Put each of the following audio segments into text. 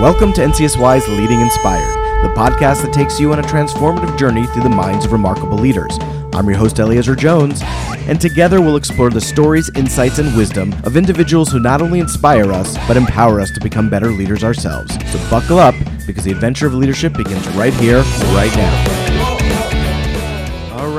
Welcome to NCSY's Leading Inspired, the podcast that takes you on a transformative journey through the minds of remarkable leaders. I'm your host, Eliezer Jones, and together we'll explore the stories, insights, and wisdom of individuals who not only inspire us, but empower us to become better leaders ourselves. So buckle up, because the adventure of leadership begins right here, right now.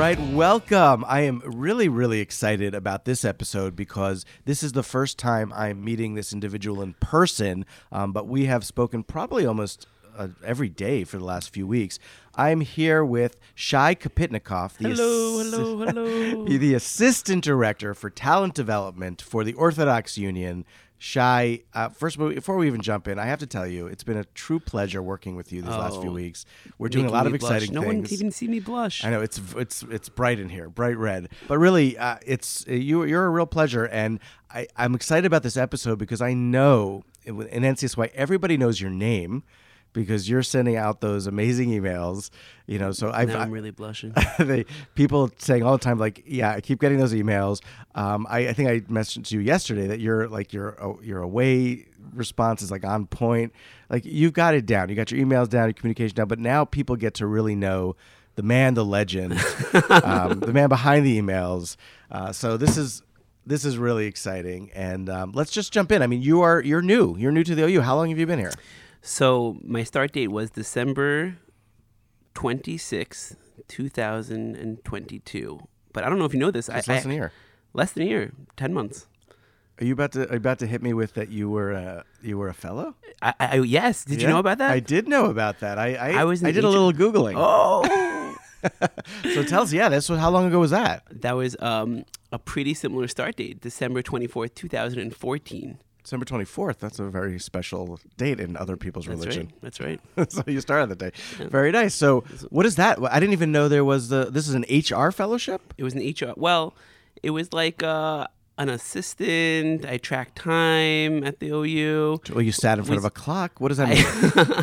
Right, welcome. I am really, really excited about this episode because this is the first time I'm meeting this individual in person, um, but we have spoken probably almost uh, every day for the last few weeks. I'm here with Shai Kopitnikoff, the, Hello, assi- hello, hello. the assistant director for talent development for the Orthodox Union. Shai, uh, first before we even jump in, I have to tell you, it's been a true pleasure working with you these last few Oh, weeks. We're doing a lot of exciting no things. No one can even see me blush. I know it's it's it's bright in here, bright red. But really, uh, it's you. You're a real pleasure, and I, I'm excited about this episode because I know in NCSY everybody knows your name because you're sending out those amazing emails. You know, so I've now I'm really blushing. they people saying all the time like yeah i keep getting those emails. Um, I, I think i mentioned to you yesterday that your like your uh, your away response is like on point. Like you've got it down. You got your emails down your communication down but now people get to really know the man the legend um, the man behind the emails. Uh, so this is this is really exciting. And um, let's just jump in. I mean you are you're new. You're new to the ou how long have you been here so my start date was December 26th, 2022. But I don't know if you know this. it's I, less I- than a year Less than a year. 10 months. are you about to are you about to hit me with that you were uh, you were a fellow I, I yes. Did you know about that? I did know about that. I I, I was I did a little googling. Oh. So tell us, yeah, that's what. How long ago was that? that was um, a pretty similar start date, December 24th, 2014. December twenty fourth. That's a very special date in other people's religion. That's religion. right. That's right. so you started the day. Very nice. So what is that? I didn't even know there was the. This is an HR fellowship. It was an HR. Well, it was like uh, an assistant. I tracked time at the OU. Well, you sat in front of a clock. What does that mean?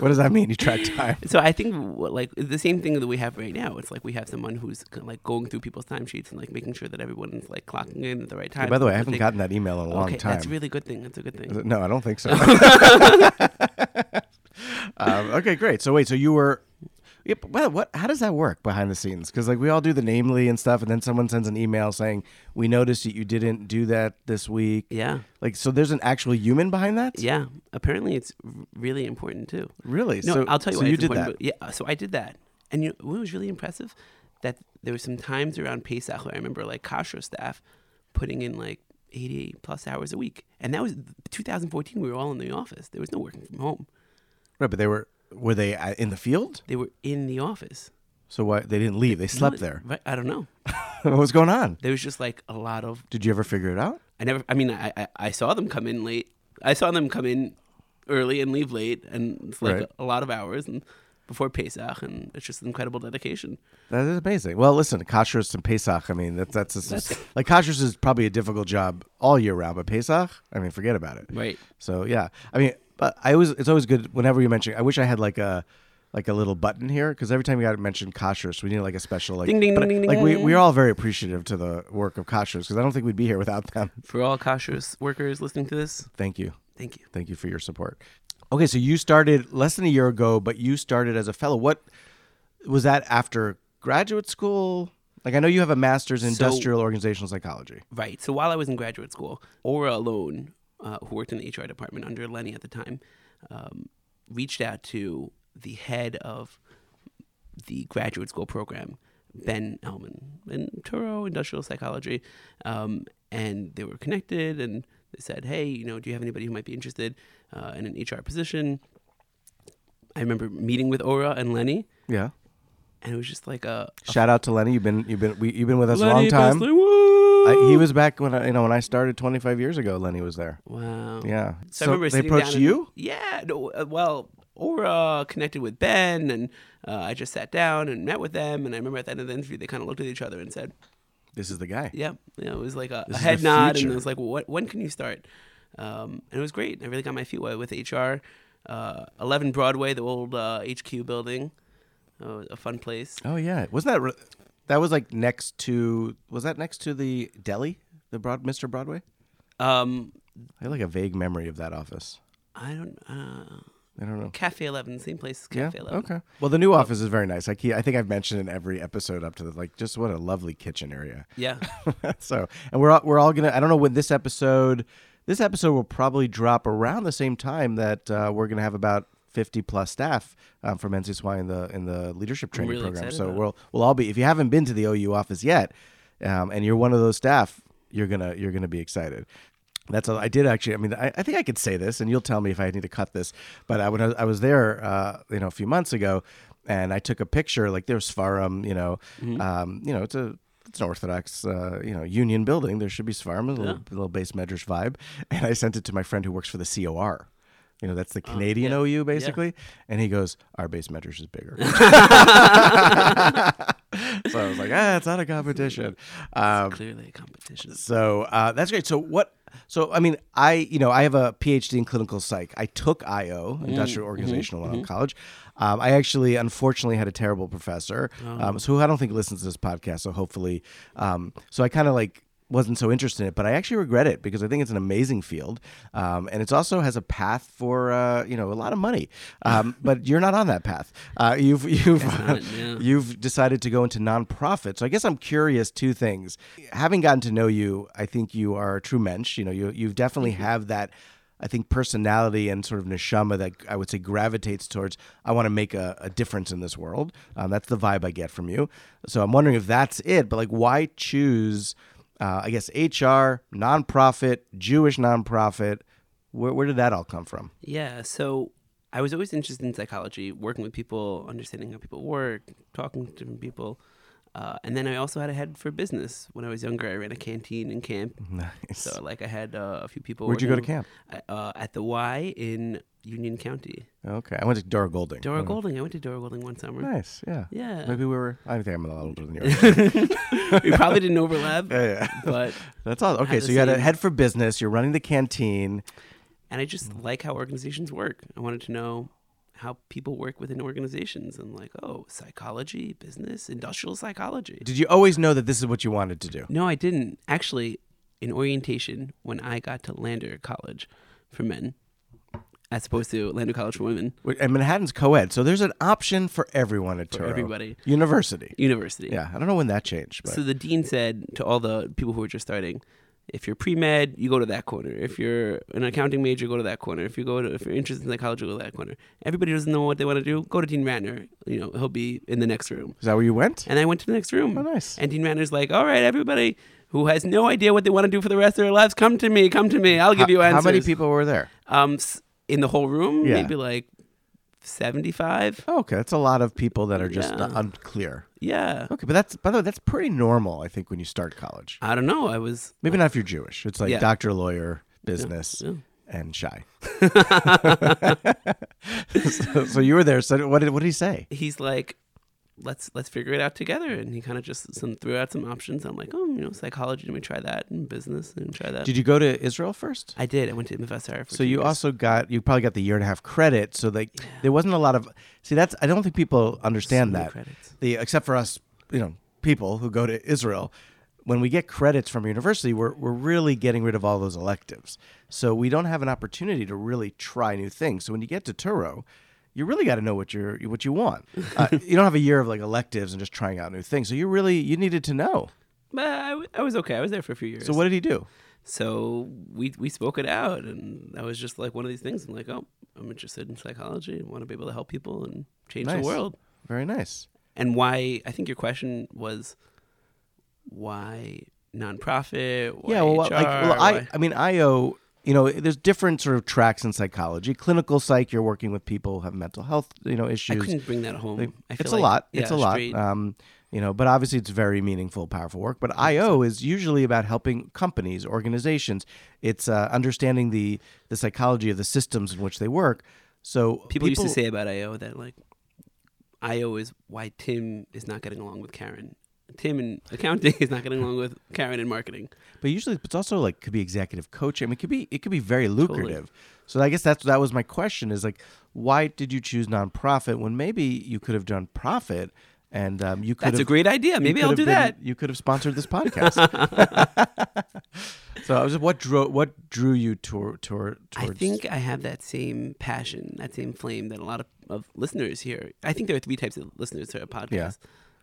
what does that mean? You track time. So I think like the same thing that we have right now. It's like we have someone who's like going through people's timesheets and like making sure that everyone's like clocking in at the right time. By the way, I haven't gotten that email in a long okay, time. that's a really good thing. That's a good thing. No, I don't think so. um, okay, great. So wait, so you were. Yep. Well, what? How does that work behind the scenes? Because like we all do the Namely and stuff, and then someone sends an email saying we noticed that you didn't do that this week. Yeah, Like, so there's an actual human behind that. yeah. Apparently, it's really important too. Really? No, so I'll tell you So you did important, that. yeah, so I did that, and you know what was really impressive? That there were some times around Pesach where I remember like kasher staff putting in like 80 plus hours a week, and that was 2014. We were all in the office. There was no working from home. Right, but they were were they uh, in the field? They were in the office. So why they didn't leave? They slept there. Right, I don't know. what was going on? There was just like a lot of. Did you ever figure it out? I never. I mean, I I, I saw them come in late. I saw them come in early and leave late, and it's like Right. a, a lot of hours and before Pesach, and it's just incredible dedication. That is amazing. Well, listen, kashrus and Pesach. I mean, that's that's, That's- like kashrus is probably a difficult job all year round, but Pesach, I mean, forget about it. Right. So yeah, I mean, but I always it's always good whenever you mention. I wish I had like a like a little button here because every time you got to mention kashrus, we need like a special like. Ding, ding, but, ding, ding, like we we're all very appreciative to the work of kashrus because I don't think we'd be here without them. For all kashrus workers listening to this, Thank you, thank you. thank you for your support. Okay, so you started less than a year ago, but you started as a fellow. What was that after graduate school? Like I know you have a master's in So- industrial organizational psychology. Right. So while I was in graduate school, Aura alone, uh, who worked in the HR department under Lenny at the time, um, reached out to the head of the graduate school program, Ben Elman, in Touro Industrial Psychology, um, and they were connected and they said, "Hey, you know, do you have anybody who might be interested uh, in an HR position?" I remember meeting with Aura and Lenny, Yeah. and it was just like a, a Shout out to Lenny. You've been you've been we, you've been with us a long time. Bessler, woo! I, he was back when I, you know when I started 25 years ago. Lenny was there. Wow. Yeah. So, I remember they approached down and- you. yeah. No, uh, well, Aura connected with Ben, and uh, I just sat down and met with them. And I remember at the end of the interview, they kind of looked at each other and said, This is the guy. "Yeah." yeah it was like a, a head nod, and it was like, well, "What? When can you start?" Um, and it was great. I really got my feet wet with HR. Uh, 11 Broadway, the old uh, HQ building, uh, a fun place. Oh yeah. Wasn't that re- that was like next to was that next to the deli, the Broad Mr. Broadway? Um, I have like a vague memory of that office. I don't. Uh, I don't know. Cafe Eleven, same place as Yeah. Cafe Eleven. Okay. Well, the new office is very nice. I I think I've mentioned in every episode up to the like just what a lovely kitchen area. Yeah. so, and we're all, we're all gonna. I don't know when this episode. This episode will probably drop around the same time that uh, we're gonna have about. 50 plus staff um, from NCSY in the in the leadership training really program. So we'll we'll all be. If you haven't been to the OU office yet, um, and you're one of those staff, you're gonna you're gonna be excited. That's all I did actually. I mean, I, I think I could say this, and you'll tell me if I need to cut this. But I, when I was, I was there, uh, you know, a few months ago, and I took a picture. Like there's Svarum, you know, um, you know, it's a it's an Orthodox, uh, you know, Union building. There should be Svarum, a little, Yeah. little beis medrash vibe. And I sent it to my friend who works for the COR. You know, that's the Canadian OU basically. And he goes, "Our beis medrash is bigger." so I was like, "Ah, it's not a competition." Um, Clearly a competition. so uh, that's great. So what? So I mean, I you know I have a PhD in clinical psych. I took IO, industrial organizational, when I was in college. Um, I actually, unfortunately, had a terrible professor, um, so who I don't think listens to this podcast. So hopefully, um, so I kind of like wasn't so interested in it, but I actually regret it because I think it's an amazing field, um, and it also has a path for uh, you know a lot of money. Um, but you're not on that path. Uh, you've you've yeah. you've decided to go into nonprofit. So I guess I'm curious two things. Having gotten to know you, I think you are a true mensch. You know, you you definitely have that. I think personality and sort of neshama that I would say gravitates towards. I want to make a, a difference in this world. Um, that's the vibe I get from you. So I'm wondering if that's it. But like, why choose? Uh, I guess HR, nonprofit, Jewish nonprofit. Where, where did that all come from? Yeah, so I was always interested in psychology, working with people, understanding how people work, talking to different people. Uh, and then I also had a head for business. When I was younger, I ran a canteen in camp. Nice. So, like, I had uh, a few people. Where'd you go to camp? Uh, at the Y in Union County. Okay, I went to Dora Golding. Dora Oh, Golding. I went to Dora Golding one summer. Nice, yeah. Yeah. Maybe we were. I think I'm a lot older than you. we probably didn't overlap, yeah, yeah. but That's all. Okay, so you had a head for business. You're running the canteen. and I just like how organizations work. I wanted to know how people work within organizations and like, oh, psychology, business, industrial psychology. Did you always know that this is what you wanted to do? No, I didn't. Actually, in orientation, when I got to Lander College for men, as opposed to Lander College for women, And Manhattan's co-ed, so there's an option for everyone at for Touro. everybody, University. university. Yeah, I don't know when that changed, but So the dean said to all the people who were just starting, if you're pre med, you go to that corner. If you're an accounting major, go to that corner. If you go to if you're interested in psychology, go to that corner. Everybody doesn't know what they want to do. Go to Dean Ratner. You know he'll be in the next room. is that where you went? And I went to the next room. Oh, nice. And Dean Ratner's like, all right, everybody who has no idea what they want to do for the rest of their lives, come to me. Come to me. I'll give you how, answers. how many people were there? Um, in the whole room, Yeah. maybe like seventy-five. Oh, okay, that's a lot of people that are just Yeah. unclear. Yeah. Okay, but that's by the way, that's pretty normal. I think when you start college, I don't know. I was. maybe not if you're Jewish. It's like Yeah. doctor, lawyer, business, yeah. and shy. so, so you were there. So what did what did he say? he's like, let's let's figure it out together. And he kind of just some threw out some options. I'm like, oh, you know, psychology. Let me try that. And business. And try that. Did you go to Israel first? I did. I went to Mufasar for So you years. also got you probably got the year and a half credit. So like there wasn't a lot of see that's I don't think people understand So that credits. the except for us you know people who go to Israel when we get credits from a university we're we're really getting rid of all those electives. So we don't have an opportunity to really try new things. So when you get to Touro you really got to know what you're what you want. Uh, you don't have a year of like electives and just trying out new things. So you really you needed to know. But I, w- I was okay. I was there for a few years. So what did he do? So we we spoke it out, and that was just like one of these things. I'm like, oh, I'm interested in psychology. I want to be able to help people and change Nice. the world. Very nice. And why? I think your question was why nonprofit? Why yeah, well, HR, like, well, I, why- I mean, IO, you know, there's different sort of tracks in psychology. Clinical psych, you're working with people who have mental health, you know, issues. I couldn't bring that home. Like, I feel it's a like- lot. yeah, it's a lot. Um, you know, but obviously it's very meaningful, powerful work. But IO is usually about helping companies, organizations. It's uh, understanding the the psychology of the systems in which they work. So people, used to say about IO that like IO is why Tim is not getting along with Karen. Tim in accounting is not getting along with Karen in marketing. But usually, it's also like could be executive coaching. I mean, it could be it could be very lucrative. So I guess that's that was my question is like, why did you choose nonprofit when maybe you could have done profit and um, you could That's a great idea. Maybe I'll do been- that. You could have sponsored this podcast. So I was what drew what drew you toward toward I think I have that same passion, that same flame that a lot of, of listeners here. I think there are three types of listeners to a podcast. Yeah.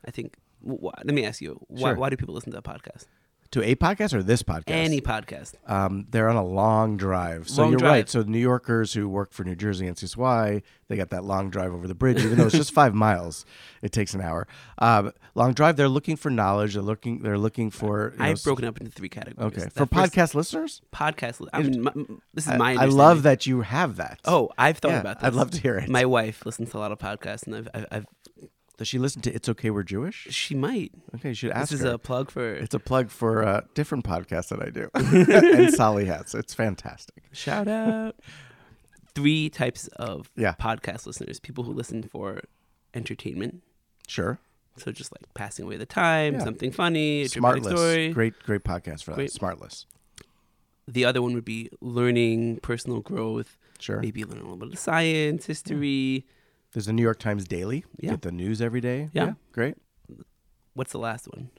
I think. Let me ask you, why, Sure. why do people listen to a podcast? to a podcast or this podcast? Any podcast. um, they're on a long drive. So Long you're drive. right. So New Yorkers who work for New Jersey NCSY, they got that long drive over the bridge, even though it's just five miles. It takes an hour. Um, long drive. They're looking for knowledge. They're looking. They're looking for. you know, I've s- broken up into three categories. Okay, That for first- podcast listeners, podcast. I mean, my, this is my. I love that you have that. Oh, I've thought Yeah, about this. I'd love to hear it. My wife listens to a lot of podcasts, and I've, I've, I've Does she listen to "It's Okay We're Jewish"? she might. Okay, you should ask This is her. a plug for It's a plug for a different podcast that I do, and Sally has. It's fantastic. shout out. Three types of Yeah. podcast listeners: people who listen for entertainment, Sure, so just like passing away the time, Yeah. something funny, a Smartless, story. great, great podcast for that. Great. Smartless, The other one would be learning, personal growth, sure. maybe learn a little bit of science, history. There's the New York Times Daily. Yeah. Get the news every day. Yeah. great. What's the last one?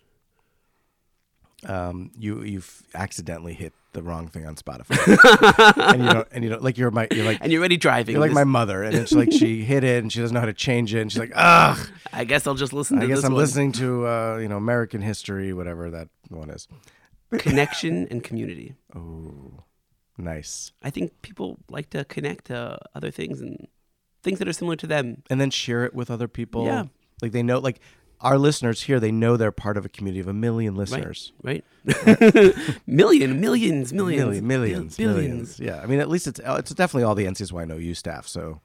Um, you you've accidentally hit the wrong thing on Spotify, and you don't and you don't like you're my you're like And you're already driving. you're like This- my mother, and it's like she hit it and she doesn't know how to change it, and she's like, ugh. I guess I'll just listen to I guess I'm one. listening to uh, you know American history, whatever that one is. Connection and community. Oh, nice. I think people like to connect to other things and things that are similar to them. And then share it with other people. Yeah. like they know like. Our listeners here, they know they're part of a community of a million listeners. Right? Million, millions, millions, Million- millions, bil- millions. Yeah, I mean, at least it's uh, it's definitely all the NCSY know you staff. So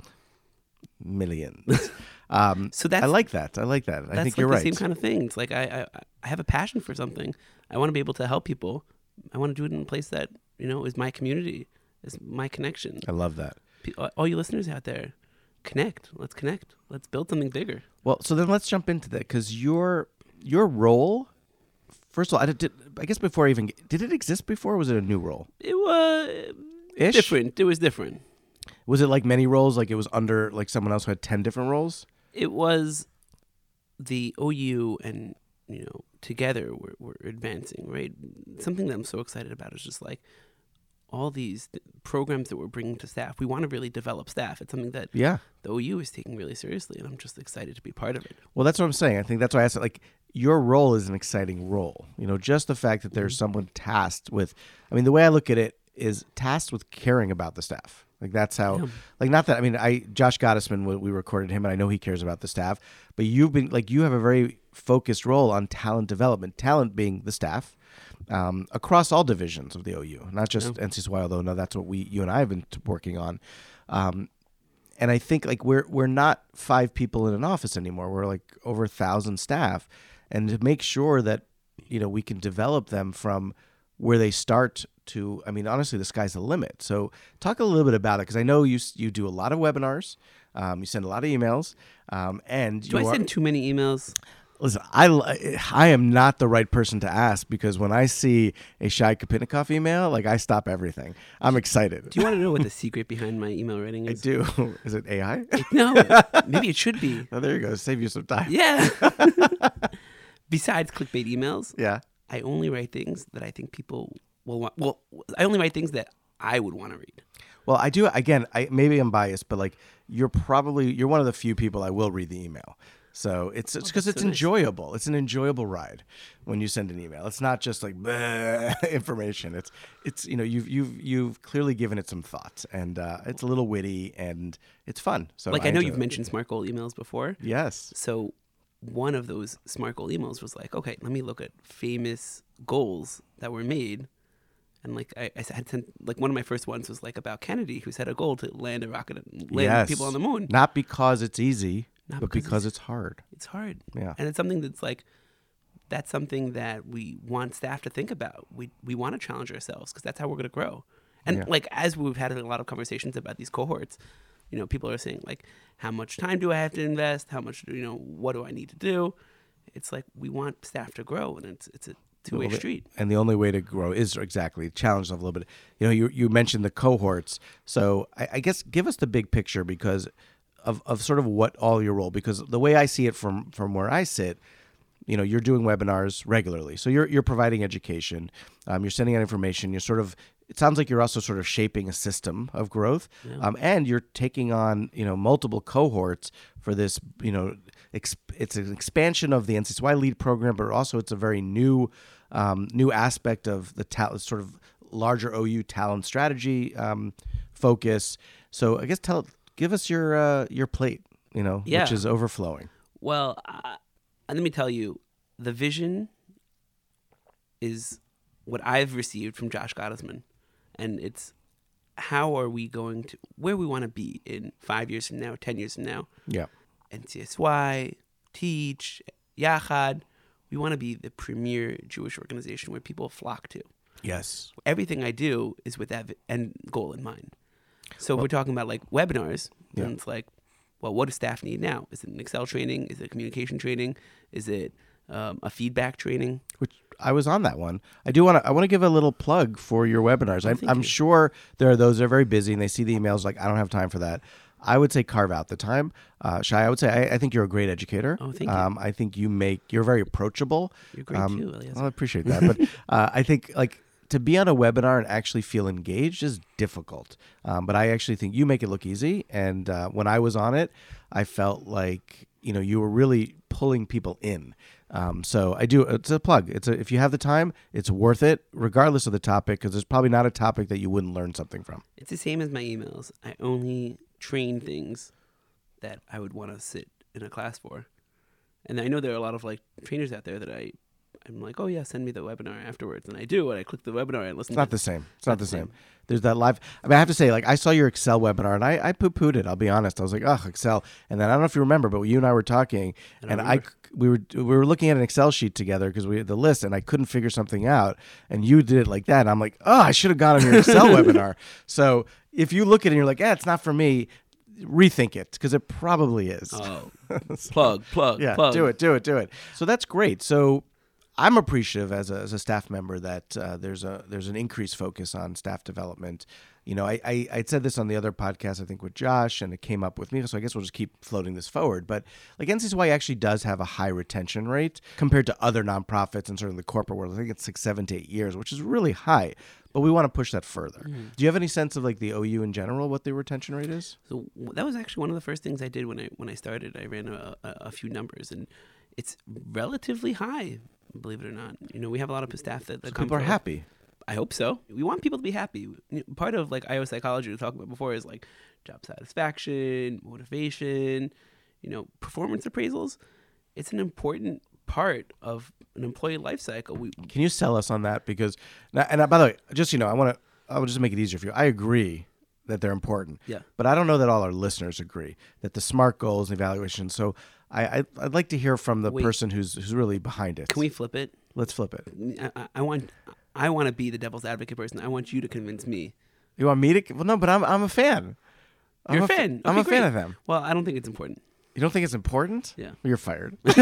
millions. um, So that's I like that. I like that. I think like you're the right. same kind of things. Like I, I I have a passion for something. I want to be able to help people. I want to do it in a place that you know is my community, is my connection. I love that. All you listeners out there, connect. Let's connect. Let's build something bigger. Well, so then let's jump into that because your your role. First of all, I did. I guess before I even did it exist before? Or was it a new role? It was Ish? different. It was different. Was it like many roles? Like it was under like someone else who had ten different roles? it was the OU and you know together we're, we're advancing right something that I'm so excited about is just like all these th- programs that we're bringing to staff we want to really develop staff it's something that Yeah. the OU is taking really seriously and I'm just excited to be part of it Well, that's what I'm saying. I think that's why I said like your role is an exciting role. You know, just the fact that Mm-hmm. there's someone tasked with. I mean, the way I look at it is tasked with caring about the staff. Like that's how. Yeah. Like not that I mean, I Josh Gottesman we recorded him, and I know he cares about the staff. But you've been like you have a very focused role on talent development. Talent being the staff. Um, across all divisions of the OU, not just NCSY, although no, that's what we, you and I have been working on. Um, and I think like we're we're not five people in an office anymore. We're like over a thousand staff, and to make sure that you know we can develop them from where they start to. I mean, honestly, the sky's the limit. So talk a little bit about it because I know you you do a lot of webinars, um, you send a lot of emails, um, and do I are, send too many emails Listen, I, I am not the right person to ask because when I see a Shai Kopitnikoff email, like I stop everything. I'm excited. do you want to know what the secret behind my email writing is? I do. Is it AI? no maybe it should be Oh, there you go. Save you some time. yeah besides clickbait emails Yeah. I only write things that I think people will want. Well, I only write things that I would want to read. Well, I do. Again, I maybe I'm biased, but like you're probably you're one of the few people I will read the email. So it's it's because it's so nice. enjoyable. It's an enjoyable ride when you send an email. It's not just like information. It's it's you know you've you've you've clearly given it some thought, and uh, it's a little witty and it's fun. So Like I, know you've it. mentioned SMART goal emails before. Yes. So one of those SMART goal emails was like, okay, let me look at famous goals that were made. And like I, I had sent like one of my first ones was like about Kennedy, who set a goal to land a rocket, and land yes. people on the moon. Not because it's easy, Not but because because it's hard. It's hard. Yeah. And it's something that's like that's something that we want staff to think about. We we want to challenge ourselves because that's how we're going to grow. And Yeah. like as we've had a lot of conversations about these cohorts, you know, people are saying like, how much time do I have to invest? How much do, you know? What do I need to do? It's like we want staff to grow, and it's it's a two way Well, the- street. And the only way to grow is exactly challenge them a little bit. You know, you you mentioned the cohorts, so I, I guess give us the big picture because of, of sort of what all your role. Because the way I see it from from where I sit, you know you're doing webinars regularly, so you're you're providing education, um, you're sending out information, you're sort of it sounds like you're also sort of shaping a system of growth, um, and you're taking on you know multiple cohorts for this you know exp- it's an expansion of the NCSY lead program, but also it's a very new um, new aspect of the talent sort of larger OU talent strategy um, focus. So I guess tell give us your uh, your plate, you know, Yeah. which is overflowing. Well, uh, let me tell you, the vision is what I've received from Josh Gottesman, and it's how are we going to where we want to be in five years from now, ten years from now. Yeah. NCSY, Teach, Yachad. We want to be the premier Jewish organization where people flock to. Yes. Everything I do is with that end goal in mind. So if we're talking about like webinars, then Yeah. it's like, well, what does staff need now? Is it an Excel training? Is it communication training? Is it um, a feedback training? which I was on that one. I do want to. I want to give a little plug for your webinars. I'm, I'm you. sure there are those that are very busy and they see the emails like I don't have time for that. I would say carve out the time. Uh, Shai, I would say I, I think you're a great educator. Oh, thank you. Um, I think you make you're very approachable. You're great Um, too, well, I appreciate that, but uh, I think like to be on a webinar and actually feel engaged is difficult. Um, but I actually think you make it look easy. And uh, when I was on it, I felt like you know you were really pulling people in. Um, so I do. It's a plug. It's a, if you have the time, it's worth it, regardless of the topic, because there's probably not a topic that you wouldn't learn something from. It's the same as my emails. I only train things that I would want to sit in a class for. And I know there are a lot of like trainers out there that I I'm like, "Oh yeah, send me the webinar afterwards." And I do, and I click the webinar and listen It's not the same. It's not the same. There's that live. I mean, I have to say, like, I saw your Excel webinar and I, I poo pooed it. I'll be honest. I was like, oh, Excel. And then I don't know if you remember, but you and I were talking, and I, we were we were looking at an Excel sheet together because we had the list, and I couldn't figure something out, and you did it like that, and I'm like, oh, I should have gone on your Excel webinar. So if you look at it and you're like, yeah, it's not for me, rethink it because it probably is. Oh, plug, plug, Yeah, plug. do it, do it, do it. So that's great. So I'm appreciative as a, as a staff member that uh, there's a there's an increased focus on staff development. You know, I, I I said this on the other podcast, I think with Josh, and it came up with me. So I guess we'll just keep floating this forward. But like NCSY actually does have a high retention rate compared to other nonprofits and certainly the corporate world. I think it's like seven to eight years, which is really high. But we want to push that further. Mm-hmm. Do you have any sense of like the OU in general, what the retention rate is? So that was actually one of the first things I did when I when I started. I ran a, a, a few numbers, and it's relatively high. Believe it or not, you know we have a lot of staff that, that come People are from- happy. I hope so. We want people to be happy. Part of like IO psychology we talked about before is like job satisfaction, motivation, you know, performance appraisals. It's an important part of an employee life cycle. We Can you sell us on that? Because, and uh, by the way, just you know, I want to. I will just make it easier for you. I agree that they're important. Yeah. But I don't know that all our listeners agree that the SMART goals and evaluation. So I, I I'd like to hear from the Wait. person who's who's really behind it. can we flip it? Let's flip it. I, I- I want I want to be the devil's advocate person. I want you to convince me. You want me to? Well, no, but I'm I'm a fan. I'm You're a fa- fan. I'm Okay, a fan of them. Well, I don't think it's important. You don't think it's important? Yeah. Well, you're fired.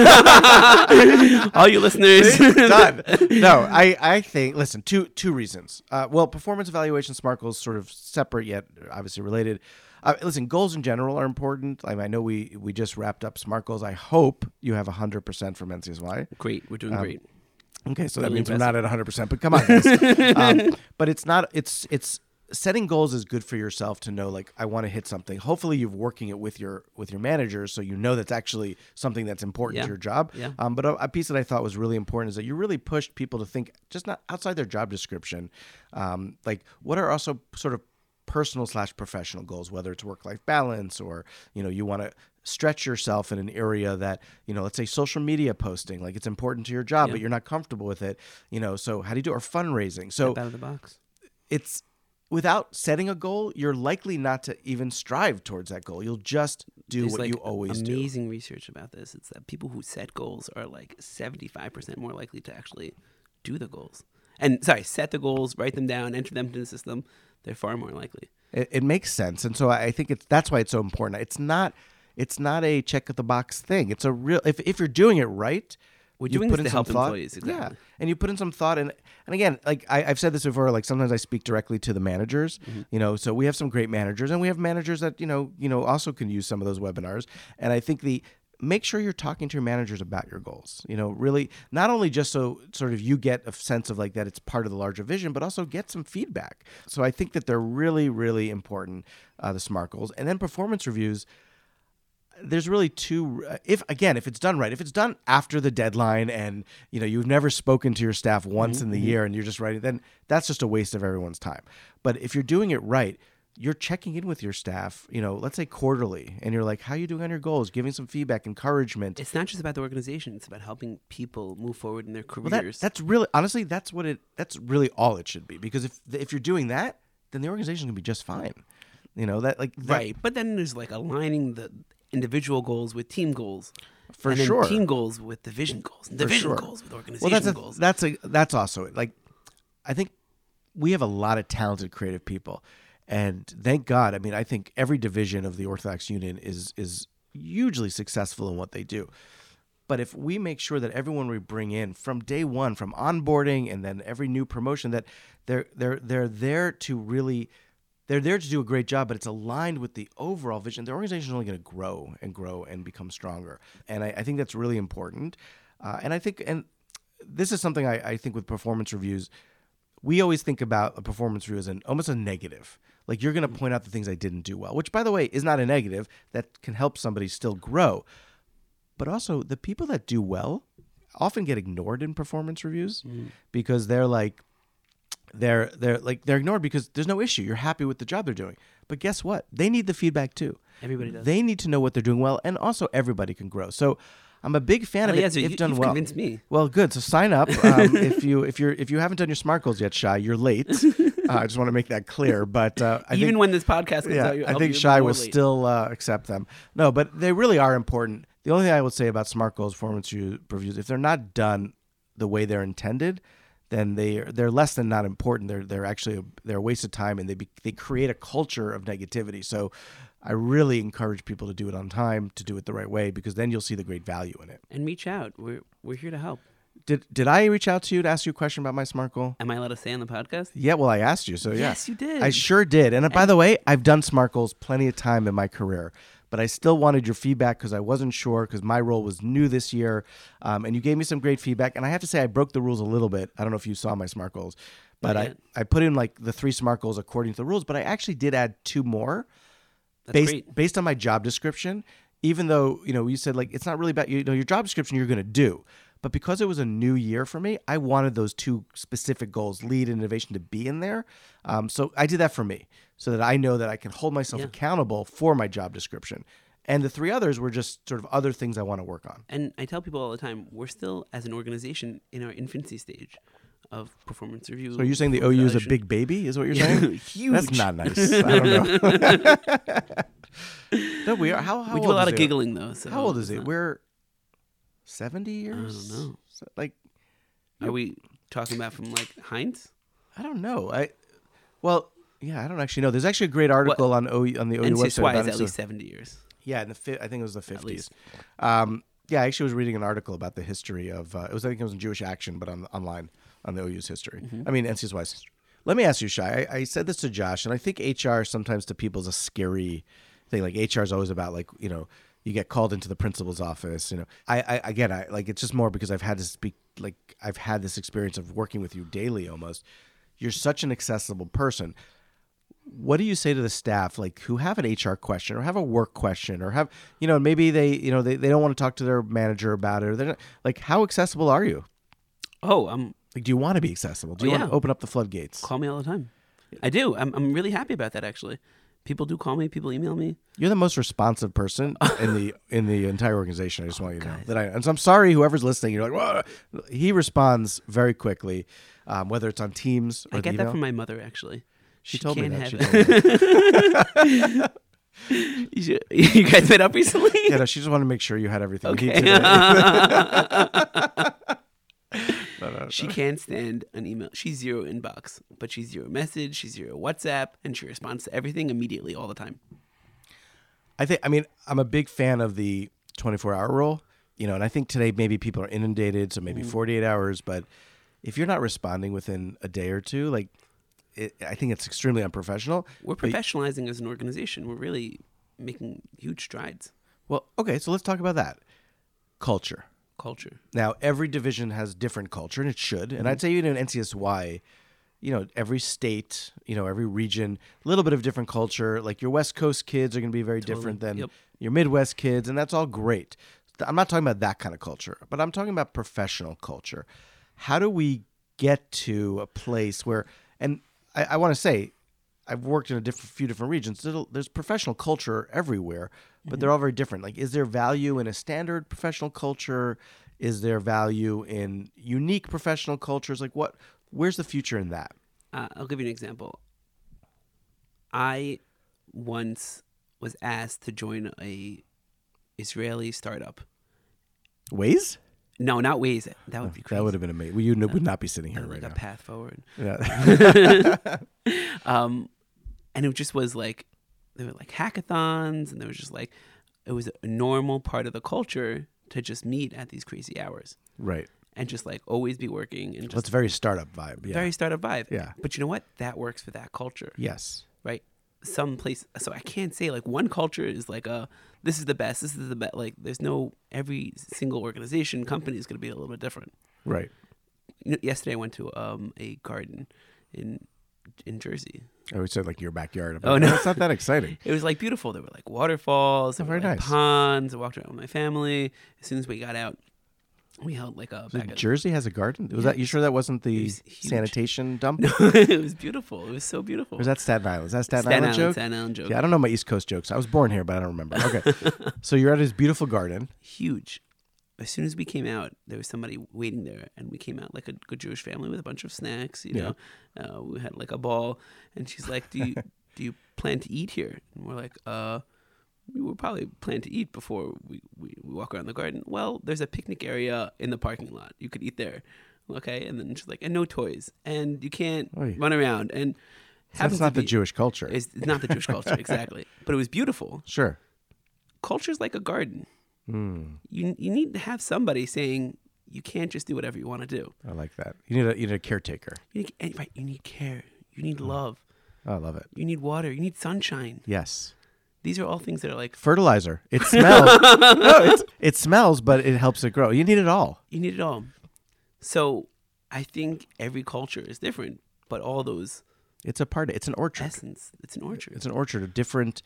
All you listeners, Done. No, I, I think listen, two two reasons. Uh, well, performance evaluation SMART goals sort of separate yet obviously related. Uh, listen, goals in general are important. I, mean, I know we we just wrapped up SMART goals. I hope you have hundred percent from NCSY. great. We're Um, doing great. Okay, so that means we're not at 100. percent But come on, um, but it's not. It's it's setting goals is good for yourself to know like I want to hit something. Hopefully, you're working it with your with your managers, so you know that's actually something that's important Yeah. to your job. Yeah. Um, but a, a piece that I thought was really important is that you really pushed people to think just not outside their job description. Um, like what are also sort of personal slash professional goals, whether it's work life balance or you know you want to stretch yourself in an area that you know let's say social media posting like it's important to your job but you're not comfortable with it you know so how do you do or fundraising so Step out of the box. it's without setting a goal you're likely not to even strive towards that goal you'll just do There's what like you always do amazing research about this. It's that people who set goals are like 75% more likely to actually do the goals. And sorry, set the goals, write them down, enter them into the system. They're far more likely. it, it makes sense and so i I think it's that's why it's so important it's not it's not a check of the box thing it's a real if, if you're doing it right We're you doing put in to some help thought, employees, exactly. Yeah, and you put in some thought, and and again, like I, I've said this before, like sometimes I speak directly to the managers. Mm-hmm. You know, so we have some great managers, and we have managers that you know, you know, also can use some of those webinars. And I think the make sure you're talking to your managers about your goals. You know, really not only just so sort of you get a sense of like that it's part of the larger vision, but also get some feedback. So I think that they're really, really important, uh, the SMART goals. And then performance reviews, there's really two uh, if again if it's done right if it's done after the deadline and you know you've never spoken to your staff once mm-hmm, in the mm-hmm. year and you're just writing then that's just a waste of everyone's time but if you're doing it right you're checking in with your staff you know let's say quarterly and you're like how are you doing on your goals giving some feedback encouragement It's not just about the organization; it's about helping people move forward in their well, that, careers. that's really honestly that's what it that's really all it should be because if if you're doing that then the organization can be just fine you know that like that, right. But then there's like aligning the individual goals with team goals. For and then sure. Team goals with division goals. And division sure. goals with organization well that's a, goals. that's a that's also it like i think we have a lot of talented creative people and thank god i mean i think every division of the orthodox union is is hugely successful in what they do but if we make sure that everyone we bring in from day one from onboarding and then every new promotion that they're they're they're there to really they're there to do a great job, but it's aligned with the overall vision. The organization is only going to grow and grow and become stronger, and I, I think that's really important. Uh, and I think, and this is something I, I think with performance reviews, we always think about a performance review as an almost a negative. Like you're going to point out the things I didn't do well, which by the way is not a negative. That can help somebody still grow. But also the people that do well often get ignored in performance reviews because they're like they're they're like they're ignored because there's no issue. You're happy with the job they're doing. But guess what? They need the feedback too. Everybody does. They need to know what they're doing well, and also everybody can grow. So I'm a big fan of Well, it yeah, so if you- done you've well. convinced me. Well, good. So sign up um, if you if you're if you haven't done your smart goals yet, Shai. You're late. Uh, I just want to make that clear. But uh, I Even think, when this podcast comes yeah, out, I think Shai will late. still uh, accept them. No, but they really are important. The only thing I would say about smart goals, performance review- reviews, if they're not done the way they're intended, then they they're less than not important. They're they're actually a, they're a waste of time, and they be, they create a culture of negativity. So. I really encourage people to do it on time, to do it the right way, because then you'll see the great value in it. and reach out. We're we're here to help. Did did I reach out to you to ask you a question about my smart goal? Am I allowed to say on the podcast? Yeah, well, I asked you, so yeah. Yes, you did. I sure did. And, uh, by the way, I've done smart goals plenty of time in my career, but I still wanted your feedback because I wasn't sure because my role was new this year, um, and you gave me some great feedback. And I have to say, I broke the rules a little bit. I don't know if you saw my smart goals, but I. I put in like the three smart goals according to the rules, but I actually did add two more That's based great. based on my job description. Even though you know you said like it's not really about you know your job description you're going to do, but because it was a new year for me, I wanted those two specific goals, lead and innovation, to be in there. Um, so I did that for me, so that I know that I can hold myself Yeah. accountable for my job description. And the three others were just sort of other things I want to work on. And I tell people all the time, we're still as an organization in our infancy stage of performance review. So you're saying the OU is a big baby? Is what you're saying? huge. That's not nice. I don't know. no, we are. How, how we do a lot of giggling though. So How old is he? We're seventy years. know. So, like Are we talking about from like Heinz? I don't know. I well, yeah, I don't actually know. There's actually a great article on OU on the OU website NCSY about is it. at least seventy years. yeah, in the fi- I think it was the 50s. least. Um, yeah, I actually was reading an article about the history of uh, it was I think it was in Jewish Action, but on online on the OU's history. Mm-hmm. I mean NCSY's history. Let me ask you, Shai. I, I said this to Josh, and I think HR sometimes to people is a scary thing. Like HR is always about like you know you get called into the principal's office. You know, I, I again, I like it's just more because I've had to speak like I've had this experience of working with you daily almost. You're such an accessible person what do you say to the staff like who have an HR question or have a work question or have you know maybe they you know they, they don't want to talk to their manager about it or they're not, like how accessible are you Oh, um, like do you want to be accessible do Oh, you want to open up the floodgates call me all the time. I do. I'm I'm really happy about that actually. People do call me. People email me. you're the most responsive person in the in the entire organization I just want you to know that I and so I'm sorry whoever's listening you're like "Whoa." he responds very quickly um, whether it's on Teams or I get that from my mother actually. she, told me that she told me. You, should, you guys met up recently? yeah no, she just wanted to make sure you had everything Okay. need today. No, no, She can't stand an email. She's zero inbox, but she's zero message, she's zero WhatsApp, and she responds to everything immediately all the time. I think I mean I'm a big fan of the 24 hour rule, you know, and I think today maybe people are inundated, so maybe mm. 48 hours, but if you're not responding within a day or two, like it, I think it's extremely unprofessional. We're professionalizing as an organization. We're really making huge strides. Well, okay, so let's talk about that. Culture. Culture. Now, every division has different culture, and it should. And I'd mhm. say even in NCSY, you know, every state, you know, every region, a little bit of different culture. Like your West Coast kids are going to be very different than Yep. your Midwest kids, and that's all great. I'm not talking about that kind of culture, but I'm talking about professional culture. How do we get to a place where, and I, I want to say, I've worked in a different, few different regions. There's professional culture everywhere, but they're all very different. Like, is there value in a standard professional culture? Is there value in unique professional cultures? Like, what? Where's the future in that? Uh, I'll give you an example. I once was asked to join a Israeli startup. Waze? No, not Waze. That would be crazy. That would have been amazing. Well, you would not be sitting here like right a now. path forward. Yeah. Um, and it just was like there were like hackathons, and there was just like it was a normal part of the culture to just meet at these crazy hours right. and just like always be working and just it's very startup vibe. Yeah. very startup vibe. Yeah. But you know what? That works for that culture, yes. right? Some place. So I can't say like one culture is like a this is the best. This is the best. Like there's no every single organization company is going to be a little bit different. Right. You know, yesterday I went to um a garden in in Jersey. I would say like your backyard. I'm Oh, like, no. Oh, it's not that exciting. It was like beautiful. There were like waterfalls, oh, there Oh, very were like nice. ponds. I walked around with my family. As soon as we got out, we held like a So bag of. Jersey has a garden. Was Yeah. that you sure that wasn't the was sanitation dump? No, it was beautiful. It was so beautiful. Or is that Staten Island? Is that Staten, Staten Island, Island, joke? Staten Island joke. Yeah, I don't know my East Coast jokes. I was born here, but I don't remember. Okay. so you're at his beautiful garden. Huge. As soon as we came out, there was somebody waiting there, and we came out like a good Jewish family with a bunch of snacks. You know, uh, we had like a ball, and she's like, "Do you do you plan to eat here?" And we're like, "Uh." We would probably plan to eat before we, we, we walk around the garden. Well, there's a picnic area in the parking lot. You could eat there. Okay. And then she's like, and no toys. And you can't Oy. run around. And That's not to the Jewish culture. It's it's not the Jewish culture, exactly. But it was beautiful. Sure. Culture's like a garden. Hmm. You you need to have somebody saying you can't just do whatever you want to do. I like that. You need a you need a caretaker. You need, right, you need care. You need Hmm. love. Oh, I love it. You need water. You need sunshine. Yes. These are all things that are like Fertilizer. It smells. no, it smells, but it helps it grow. You need it all. you need it all. So I think every culture is different, but all those It's a part. Of, It's an orchard. essence, it's an orchard. It's an orchard of different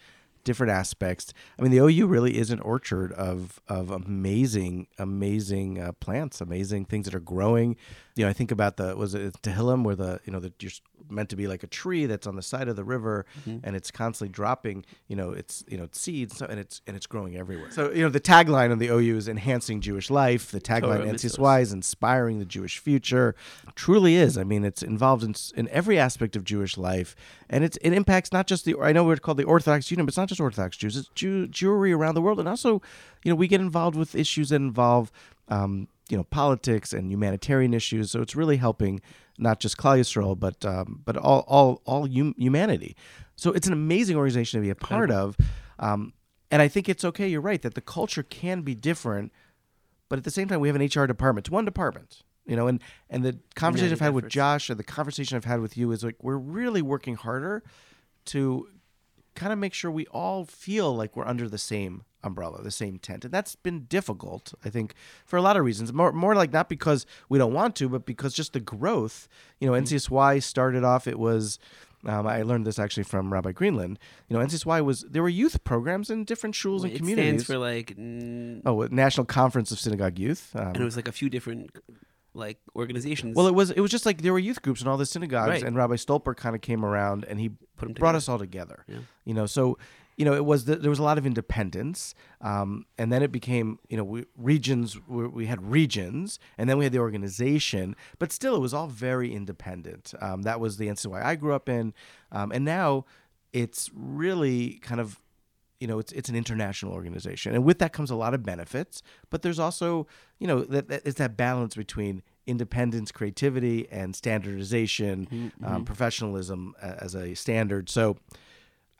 different aspects. I mean, the OU really is an orchard of of amazing, amazing uh, plants, amazing things that are growing. You know, I think about the was it Tehillim where the you know the you're meant to be like a tree that's on the side of the river and it's constantly dropping. You know, it's you know it's seeds and it's and it's growing everywhere. So you know, the tagline of the OU is enhancing Jewish life. The tagline of. NCSY is inspiring the Jewish future. Truly is. I mean, it's involved in in every aspect of Jewish life, and it's it impacts not just the. I know we're called the Orthodox Union, but it's not just Orthodox Jews. It's Jew, Jewry around the world, and also, you know, we get involved with issues that involve, um, you know, politics and humanitarian issues. So it's really helping not just Klal Yisrael, but um, but all all all hum- humanity. So it's an amazing organization to be a part of. Um, and I think it's okay. You're right that the culture can be different but at the same time we have an HR department. It's one department, you know, and and the conversation I've had with. Josh and the conversation I've had with you is like we're really working harder to kind of make sure we all feel like we're under the same umbrella, the same tent. And that's been difficult, I think, for a lot of reasons. More more like not because we don't want to, but because just the growth. You know, NCSY started off it was um, I learned this actually from Rabbi Greenland. You know, NCSY was there were youth programs in different schools and it communities. stands for like, mm, oh, National Conference of Synagogue Youth. Um, and it was like a few different like organizations. Well, it was it was just like there were youth groups in all the synagogues, Right. and Rabbi Stolper kind of came around and he Put brought together. us all together. Yeah. You know, so you know it was the, there was a lot of independence, um, and then it became you know we, regions. We, we had regions, and then we had the organization, but still it was all very independent. Um, that was the NCY I grew up in, um, and now it's really kind of you know it's it's an international organization and with that comes a lot of benefits but there's also you know that, that it's that balance between independence creativity and standardization um, professionalism as a standard so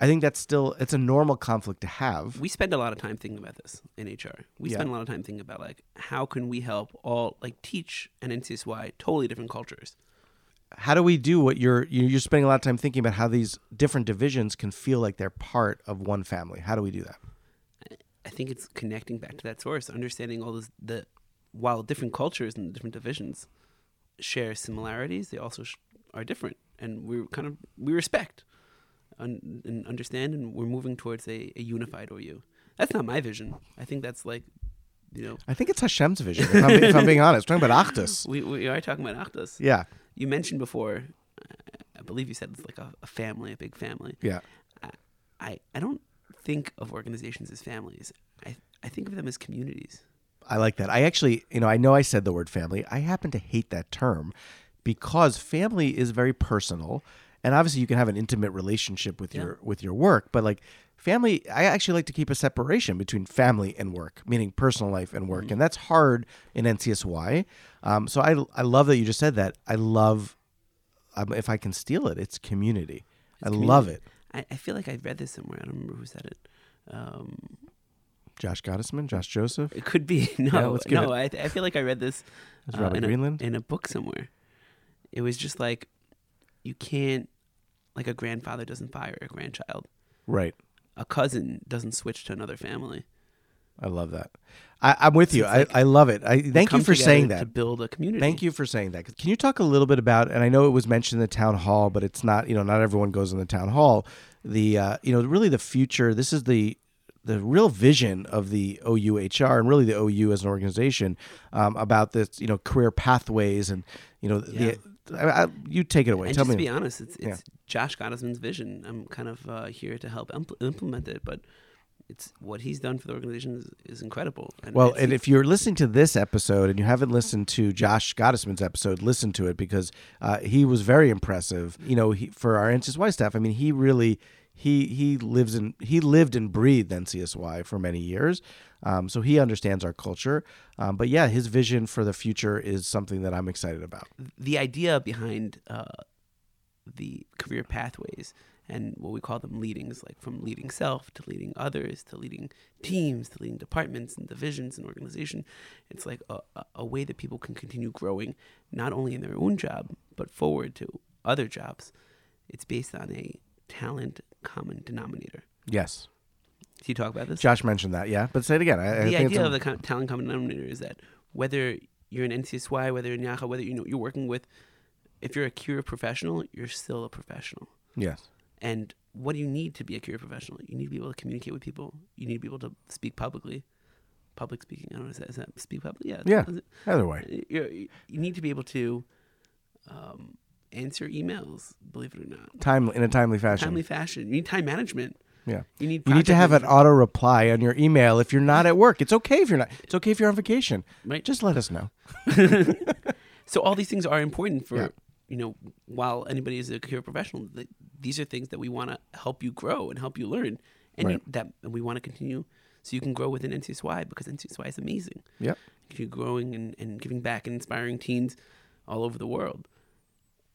i think that's still it's a normal conflict to have we spend a lot of time thinking about this in HR. We Yeah. spend a lot of time thinking about like how can we help all like teach an NCSY totally different cultures. how do we do what you're you- you're spending a lot of time thinking about how these different divisions can feel like they're part of one family how do we do that I think it's connecting back to that source, understanding all this, the while different cultures and different divisions share similarities, they also sh- are different, and we're kind of we respect un- and understand, and we're moving towards a, a unified OU. That's not my vision. I think that's like, you know, I think it's Hashem's vision. If I'm, if I'm being honest, We're talking about Achdus. we we are talking about Achdus. Yeah, You mentioned before, I believe you said it's like a, a family, a big family. yeah. I, I don't think of organizations as families. I, I think of them as communities. I like that. I actually, you know, I know I said the word family. I happen to hate that term because family is very personal, and obviously you can have an intimate relationship with Yeah. your with your work, but like family, I actually like to keep a separation between family and work, meaning personal life and work, and that's hard in NCSY. Um, so I I love that you just said that. I love um, if I can steal it, it's community. I love it. I, I feel like I read this somewhere. I don't remember who said it. Um, Josh Gottesman, Josh Joseph. it could be no, give no. I, I feel like I read this uh, in, a, in a book somewhere. It was just like you can't, like a grandfather doesn't fire a grandchild. Right. A cousin doesn't switch to another family. I love that. I, I'm with you. it's I, like I love it. I thank you for saying to that. build a community. Thank you for saying that. Can you talk a little bit about? And I know it was mentioned in the town hall, but it's not. You know, not everyone goes in the town hall. The uh, you know really the future. This is the the real vision of the OUHR and really the OU as an organization um, about this. You know, career pathways and you know Yeah. the. I, I, you take it away. And Tell just me. to be honest, it's, Yeah. it's Josh Gottesman's vision. I'm kind of uh, here to help impl- implement it, but it's what he's done for the organization is, is incredible. And Well, and if you're listening to this episode and you haven't listened to Josh Gottesman's episode, listen to it because uh, he was very impressive. You know, he, for our NCSY staff, I mean, he really he he lives in he lived and breathed NCSY for many years, um, so he understands our culture. Um, but yeah, his vision for the future is something that I'm excited about. the idea behind uh, the career pathways and what we call them leadings, like from leading self to leading others to leading teams to leading departments and divisions and organization. It's like a, a- a way that people can continue growing, not only in their own job, but forward to other jobs. It's based on a talent common denominator. Yes, Can you talk about this? Josh mentioned that. Yeah, but say it again. I, I the think idea of the talent common denominator is that whether you're an NCSY, whether you're in Yachad, whether you know you're working with, if you're a career professional, you're still a professional. yes. And what do you need to be a career professional? You need to be able to communicate with people. You need to be able to speak publicly. Public speaking. I don't know. Is that, is that speak publicly? Yeah. Yeah. it- Either way, You're, you need to be able to um, answer emails. Believe it or not, time in a timely fashion. timely fashion. You need time management. Yeah. You need. You need to have an auto reply on your email if you're not at work. It's okay if you're not. It's okay if you're on vacation. right. Just let us know. So all these things are important for Yeah. you know while anybody is a career professional. th- These are things that we want to help you grow and help you learn, and Right. you, that and we want to continue so you can grow within NCSY because NCSY is amazing. Yep. You're growing and, and giving back and inspiring teens all over the world,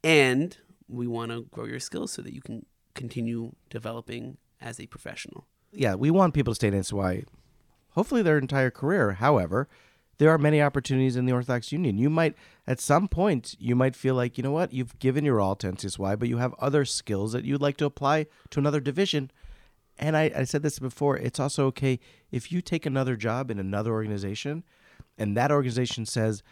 and we want to grow your skills so that you can continue developing as a professional. Yeah, we want people to stay in NCSY, hopefully their entire career. However, there are many opportunities in the Orthodox Union. You might, at some point, you might feel like, you know what, you've given your all to NCSY, but you have other skills that you'd like to apply to another division. And I, I said this before, it's also okay if you take another job in another organization and that organization says,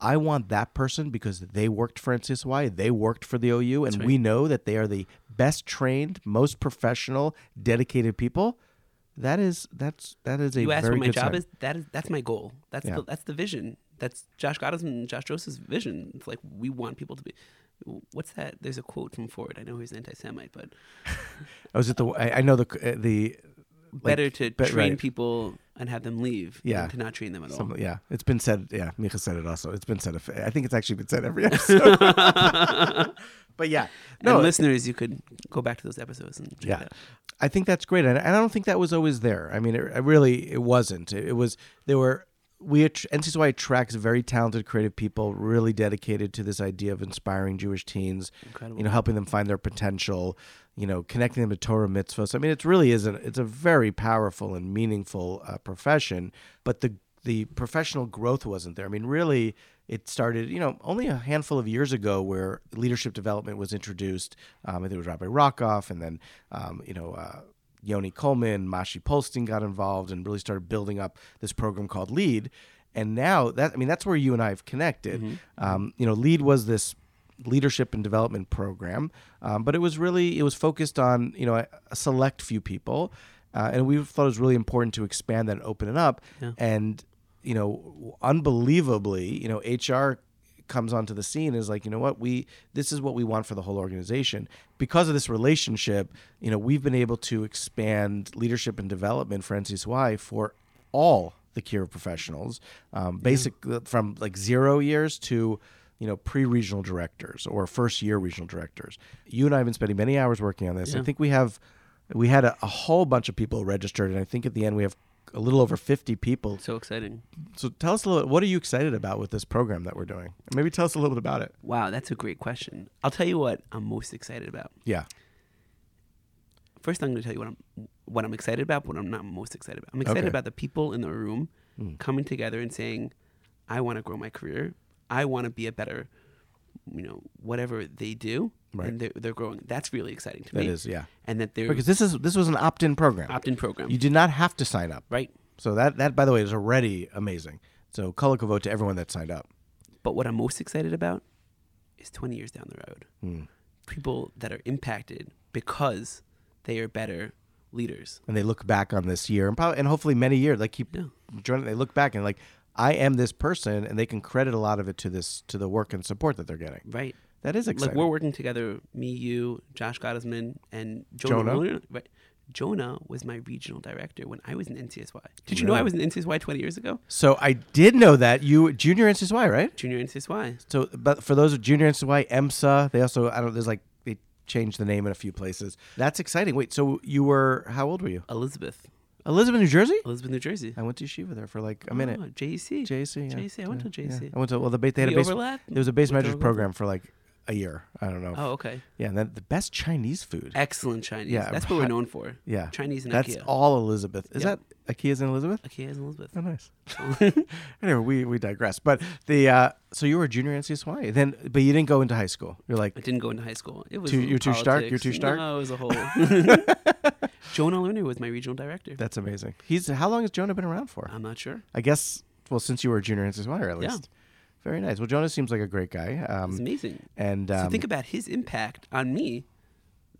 I want that person because they worked for NCSY, they worked for the OU, and right. we know that they are the best trained, most professional, dedicated people. That is that's that is a you asked what my job sign. is. That is that's my goal. That's Yeah. the, that's the vision. That's Josh Gottesman and Josh Joseph's vision. It's like we want people to be. What's that? There's a quote from Ford. I know he's anti-Semite, but Oh, is it the I, I know the uh, the better to but- train right. people and have them leave Yeah. than to not train them at all. some, yeah, it's been said. Yeah, Micha said it also. It's been said. i think it's actually been said every episode. but yeah, no, and listeners, you could go back to those episodes and check Yeah. I think that's great, and, and I don't think that was always there. I mean, it, it really it wasn't. It, it was there were we NCSY attracts very talented, creative people, really dedicated to this idea of inspiring Jewish teens. Incredible. You know, helping them find their potential. You know, connecting them to Torah mitzvahs. I mean, it really is a it's a very powerful and meaningful uh, profession. But the the professional growth wasn't there. I mean, really, it started, you know, only a handful of years ago where leadership development was introduced. Um, I think it was Rabbi Rockoff, and then, um, you know, uh, Yoni Coleman, Mashi Polston got involved and really started building up this program called Lead. And now that I mean that's where you and I have connected. Um, you know, Lead was this leadership and development program, um, but it was really it was focused on you know a, a select few people, uh, and we thought it was really important to expand that and open it up. Yeah. And you know, unbelievably, you know, HR comes onto the scene is like you know what we this is what we want for the whole organization because of this relationship you know we've been able to expand leadership and development for ncsy for all the Kira professionals um, basic from like zero years to you know pre-regional directors or first year regional directors. You and i have been spending many hours working on this. I think we have we had a, a whole bunch of people registered and i think at the end we have a little over 50 people So exciting. so tell us a little. What are you excited about with this program that we're doing? Maybe tell us a little bit about it. Wow, that's a great question. I'll tell you what I'm most excited about. Yeah. First, I'm going to tell you what I'm what I'm excited about, what I'm not most excited about. I'm excited Okay. about the people in the room Mm. coming together and saying, "I want to grow my career. I want to be a better, you know, whatever they do." Right. And they're, they're growing. That's really exciting to That me. is, yeah. And that they're Because this is this was an opt-in program. opt-in program, You did not have to sign up. right? So that that by the way is already amazing. So color vote to everyone that signed up. But what I'm most excited about is 20 years down the road, Hmm. people that are impacted because they are better leaders. And they look back on this year and probably and hopefully many years. Like keep Yeah. joining. They look back and like I am this person, and they can credit a lot of it to this to the work and support that they're getting. Right. That is exciting. Like we're working together, me, you, Josh Gottesman, and Jonah. Jonah? Right. Jonah was my regional director when I was in NCSY. Did you know I was in NCSY 20 years ago? so I did know that you junior NCSY, right? Junior NCSY. So, but for those of junior NCSY, EMSA, they also I don't. There's like they changed the name in a few places. That's exciting. Wait, so you were how old were you? Elizabeth. Elizabeth, New Jersey. Elizabeth, New Jersey. I went to yeshiva there for like a ah, minute. Oh, JC. JC, yeah. JC. I went yeah, to yeah. JC. I went to well the ba- they had We a base. overlap? There was a beis medrash program for like a year. I don't know. Oh, okay. Yeah, and then the best Chinese food. Excellent Chinese. Yeah, That's what we're known for. Yeah, Chinese and That's IKEA. all Elizabeth. Is Yeah. that IKEA's and Elizabeth? IKEA and Elizabeth. Oh, nice. anyway, we we digress. But the uh, so you were a junior NCSY, then but you didn't go into high school. You're like I didn't go into high school. It was Too- you're too stark? You're too stark? No, it was a whole. Jonah Lerner was my regional director. that's amazing. He's how long has Jonah been around for? I'm not sure. I guess well since you were a junior NCSY or at least. Yeah. Very nice. Well, Jonah seems like a great guy. It's Um, amazing. and um, so think about his impact on me.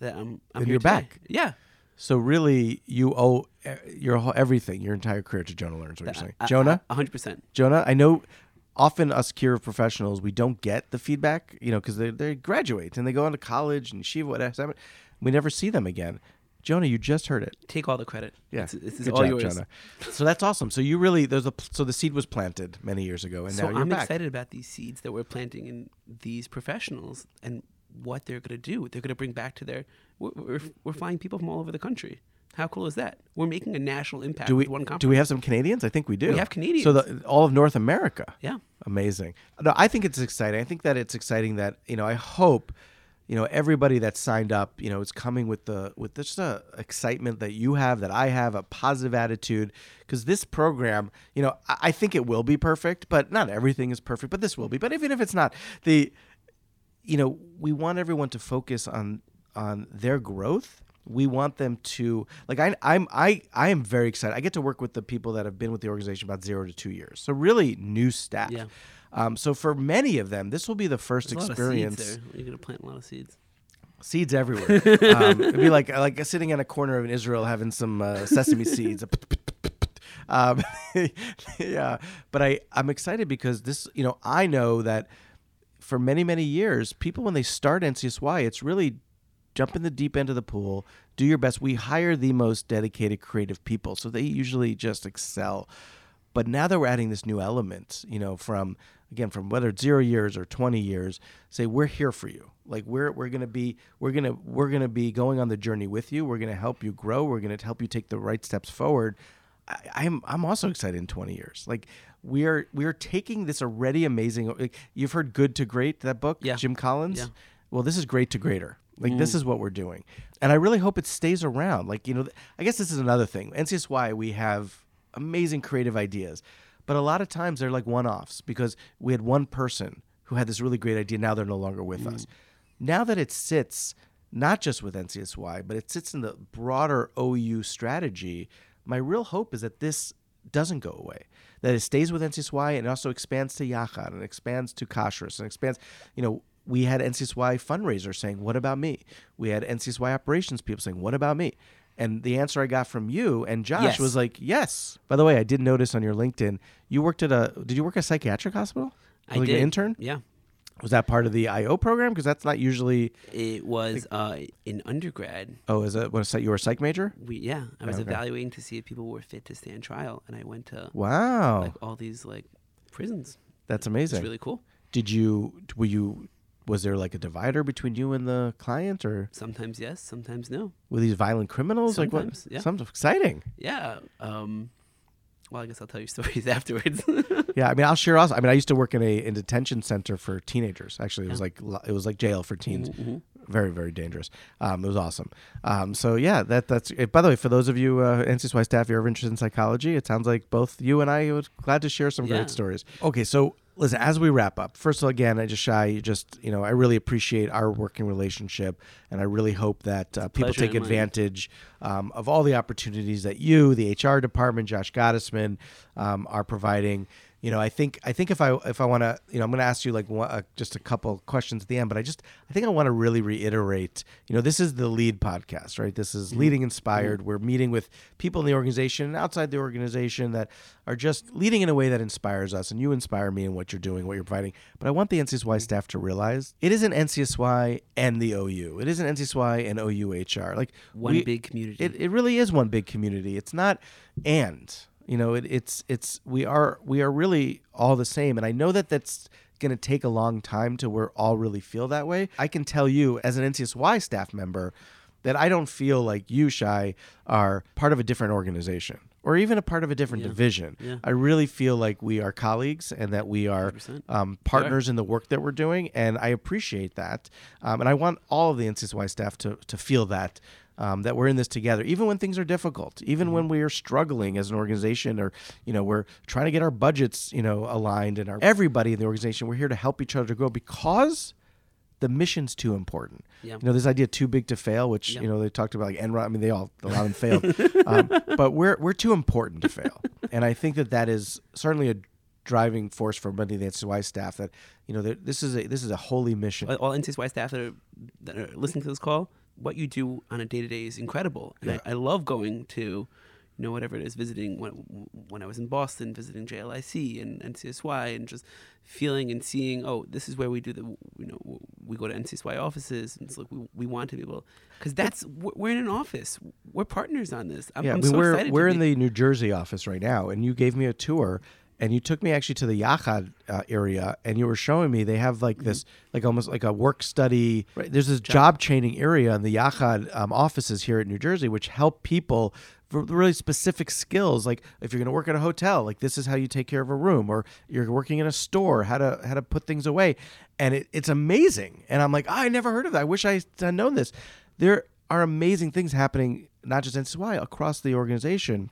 That I'm. I'm here you're today. back. Yeah. so really you owe your whole, everything, your entire career to Jonah Lerner's. What you're saying, I- I- Jonah? hundred percent. Jonah, I know often us Kira professionals, we don't get the feedback, you know, because they, they graduate and they go on to college and yeshiva, whatever. We never see them again. Jonah, you just heard it. Take all the credit. Yeah, It's- this is Good all job, yours. Jonah. So that's awesome. So you really there's a so the seed was planted many years ago, and So now you're I'm back. excited about these seeds that we're planting in these professionals and what they're going to do. They're going to bring back to their. We're, we're, we're flying people from all over the country. How cool is that? We're making a national impact Do we with one conference. do we have some Canadians? I think we do. We have Canadians. So the, all of North America. Yeah. Amazing. No, I think it's exciting. I think that it's exciting that you know. I hope you know everybody that signed up. You know, is coming with the with just a excitement that you have, that I have, a positive attitude. Because this program, you know, I, I think it will be perfect, but not everything is perfect. But this will be. But even if it's not, the you know, we want everyone to focus on on their growth. We want them to like I I'm I I am very excited. I get to work with the people that have been with the organization about 0 to 2 years. So really new staff. Yeah. Um, so for many of them, this will be the first There's experience. of seeds there. You're going to plant a lot of seeds. Seeds everywhere. um, it'd be like like sitting in a corner of Israel having some uh, sesame seeds. um, yeah, but I I'm excited because this you know I know that for many many years people when they start NCSY it's really jump in the deep end of the pool, do your best. We hire the most dedicated creative people, so they usually just excel. But now that we're adding this new element, you know, from again from whether it's zero years or twenty years, say we're here for you. Like we're we're gonna be we're gonna we're gonna be going on the journey with you. We're gonna help you grow. We're gonna help you take the right steps forward. I, I'm I'm also excited in 20 years. Like we are we are taking this already amazing. Like, you've heard "Good to Great" that book, Yeah. Jim Collins. Yeah. Well, this is great to greater. Like this mm. is what we're doing, and I really hope it stays around. Like you know, th- I guess this is another thing. NCSY we have amazing creative ideas, but a lot of times they're like one-offs because we had one person who had this really great idea. Now they're no longer with us. Mm. Now that it sits not just with NCSY, but it sits in the broader OU strategy. My real hope is that this doesn't go away. That it stays with NCSY and also expands to Yachad and expands to Kashrus and expands. You know, we had NCSY fundraisers saying, "What about me?" We had NCSY operations people saying, "What about me?" And the answer I got from you and Josh Yes. was like, "Yes." By the way, I did notice on your LinkedIn, you worked at a. Did you work at a psychiatric hospital? I like did. an intern. Yeah. Was that part of the IO program? Because that's not usually. It was uh, in undergrad. Oh, is it? Was that you were a psych major? We yeah, I was Okay. evaluating to see if people were fit to stand trial, and I went to Wow, like all these like prisons. that's amazing. It's really cool. Did you? Were you? Was there like a divider between you and the client, or Sometimes yes, sometimes no. were these violent criminals? like Sometimes, what? yeah. Something exciting. Yeah. Um, well, I guess I'll tell you stories afterwards. Yeah, I mean, I'll share also. I mean, I used to work in a in detention center for teenagers. Actually, it was like it was like jail for teens. Mhm. Very very dangerous. Um, it was awesome. Um, so yeah, that that's. It. By the way, for those of you uh, NCSY staff, if you're ever interested in psychology, it sounds like both you and I would glad to share some Yeah. great stories. Okay, so listen, as we wrap up, first of all, again, I just Shai, just you know, I really appreciate our working relationship, and I really hope that uh, people take advantage um, of all the opportunities that you, the HR department, Josh Gottesman, um, are providing. You know, I think I think if I if I want to, you know, I'm going to ask you like one, uh, just a couple questions at the end, but I just I think I want to really reiterate. You know, this is the lead podcast, right? This is mm-hmm. leading mm-hmm. inspired. We're meeting with people in the organization and outside the organization that are just leading in a way that inspires us, and you inspire me in what you're doing, what you're providing. But I want the NCSY mm-hmm. staff to realize it isn't NCSY and the OU. It isn't NCSY and OUHR. Like One we- big community. it, it really is one big community. It's not and you know it, it's it's we are we are really all the same. And I know that that's going to take a long time to where all really feel that way. I can tell you as an NCSY staff member that I don't feel like you, Shai, are part of a different organization or even a part of a different Yeah. division. Yeah. I really feel like we are colleagues and that we are um, partners in the work that we're doing, and I appreciate that. Um, and I want all of the NCSY staff to to feel that. Um, that we're in this together, even when things are difficult, even when we are struggling as an organization, or you know we're trying to get our budgets, you know, aligned, and our everybody in the organization, we're here to help each other to grow because the mission's too important. Yeah. You know, this idea too big to fail, which Yeah. you know they talked about like Enron. I mean, they all a lot of them failed, um, but we're we're too important to fail, and I think that that is certainly a driving force for many of the NCSY staff. That you know, this is a this is a holy mission. all NCSY staff that are, that are listening to this call, what you do on a day to day is incredible. And Yeah. I, I love going to, you know, whatever it is, visiting when when I was in Boston, visiting JLIC and NCSY, and just feeling and seeing, oh, this is where we do the, you know, we go to NCSY offices, and it's like we, we want to be able, because that's we're in an office, we're partners on this. I'm, yeah, I'm I mean, so we're excited. to we're in the New Jersey office right now, and you gave me a tour, and you took me actually to the Yachad uh, area, and you were showing me they have like this, like almost like a work study. Right? There's this job, training area in the Yachad um, offices here in New Jersey, which help people for really specific skills. Like if you're going to work at a hotel, like this is how you take care of a room, or you're working in a store, how to how to put things away, and it, it's amazing. And I'm like, "Ah, I never heard of that. I wish I had known this. There are amazing things happening, not just in NCSY, across the organization.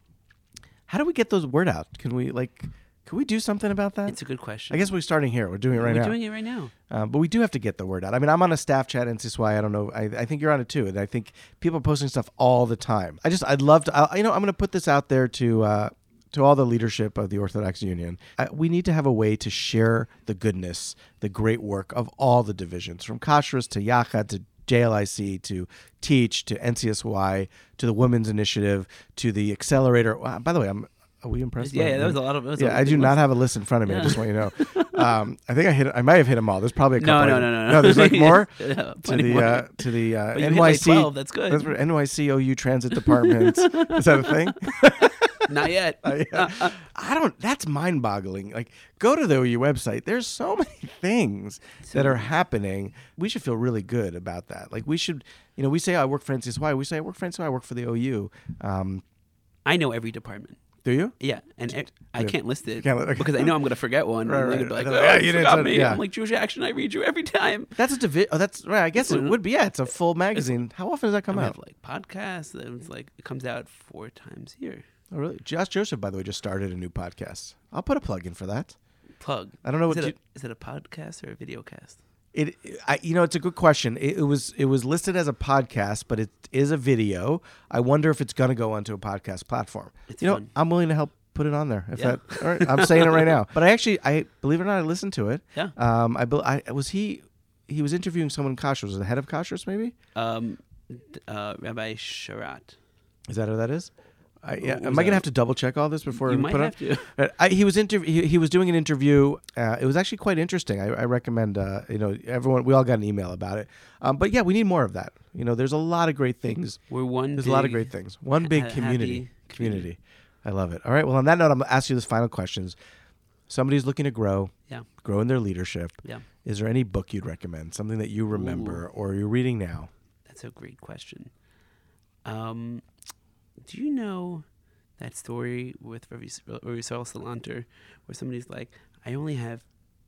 How do we get those word out? Can we like, can we do something about that? It's a good question. I guess we're starting here. We're doing it right now. we're now. doing it right now. Um, but we do have to get the word out. I mean, I'm on a staff chat at NCSY. I don't know. I, I think you're on it too. And I think people are posting stuff all the time. I just, I'd love to, I, you know, I'm going to put this out there to, uh, to all the leadership of the Orthodox Union. I, we need to have a way to share the goodness, the great work of all the divisions, from Kashrus to Yachad to JLIC to Teach to NCSY to the Women's Initiative to the Accelerator. Wow, by the way, I'm. Are we impressed? Yeah, by- yeah, that was a lot of. yeah, I do not have a list in front of me. I just want you to know. Um, I think I hit. I might have hit them all. There's probably a No, couple. no, I- no, no, no. No, there's like more Yeah, to the more. uh, to the uh, hit like NYC. 12, that's good. That's what NYC OU Transit Department. Is that a thing? Not yet. Uh, yeah. I don't. That's mind-boggling. Like, go to the OU website. There's so many things that are happening. We should feel really good about that. Like, we should. You know, we say I work for NCSY. We say I work for NCSY. I work for the OU. Um, I know every department. Do you? Yeah, and e- I can't list it can't li- okay. because I know I'm going to forget one. Right, and right. gonna I like, oh, Yeah, you didn't forgot me. yeah. I'm like Jewish Action. I read you every time. That's a divi- Oh, that's right. I guess it would be. Yeah, it's a full magazine. How often does that come we out? have like podcasts. It's like it comes out four times a year. Oh, really? Josh Joseph, by the way, just started a new podcast. I'll put a plug in for that. Plug. I don't know Is what it, you- a, is it a podcast or a video cast? It, I, you know, it's a good question. It, it was it was listed as a podcast, but it is a video. I wonder if it's going to go onto a podcast platform. It's you know, fun. I'm willing to help put it on there. If Yeah. that, all right, I'm saying it right now. But I actually, I believe it or not, I listened to it. Yeah. Um, I, I was he, he was interviewing someone in Kashrus. Was the head of Kashrus? Maybe Um, uh, Rabbi Sharat. is that who that is? I, yeah. Am I gonna have to double check all this before You we might put have it? to. Uh, I, he was interv- he, he was doing an interview. Uh, it was actually quite interesting. I, I recommend uh, you know everyone. We all got an email about it. Um, but yeah, we need more of that. You know, there's a lot of great things. We're one. There's a lot of great things. One big ha- community. Community. community. I love it. All right. Well, on that note, I'm gonna ask you this final questions. Somebody's looking to grow, Yeah. grow in their leadership. Yeah. Is there any book you'd recommend? Something that you remember or you're reading now? That's a great question. Um, do you know that story with Rav Yisrael Salanter where somebody's like, I only have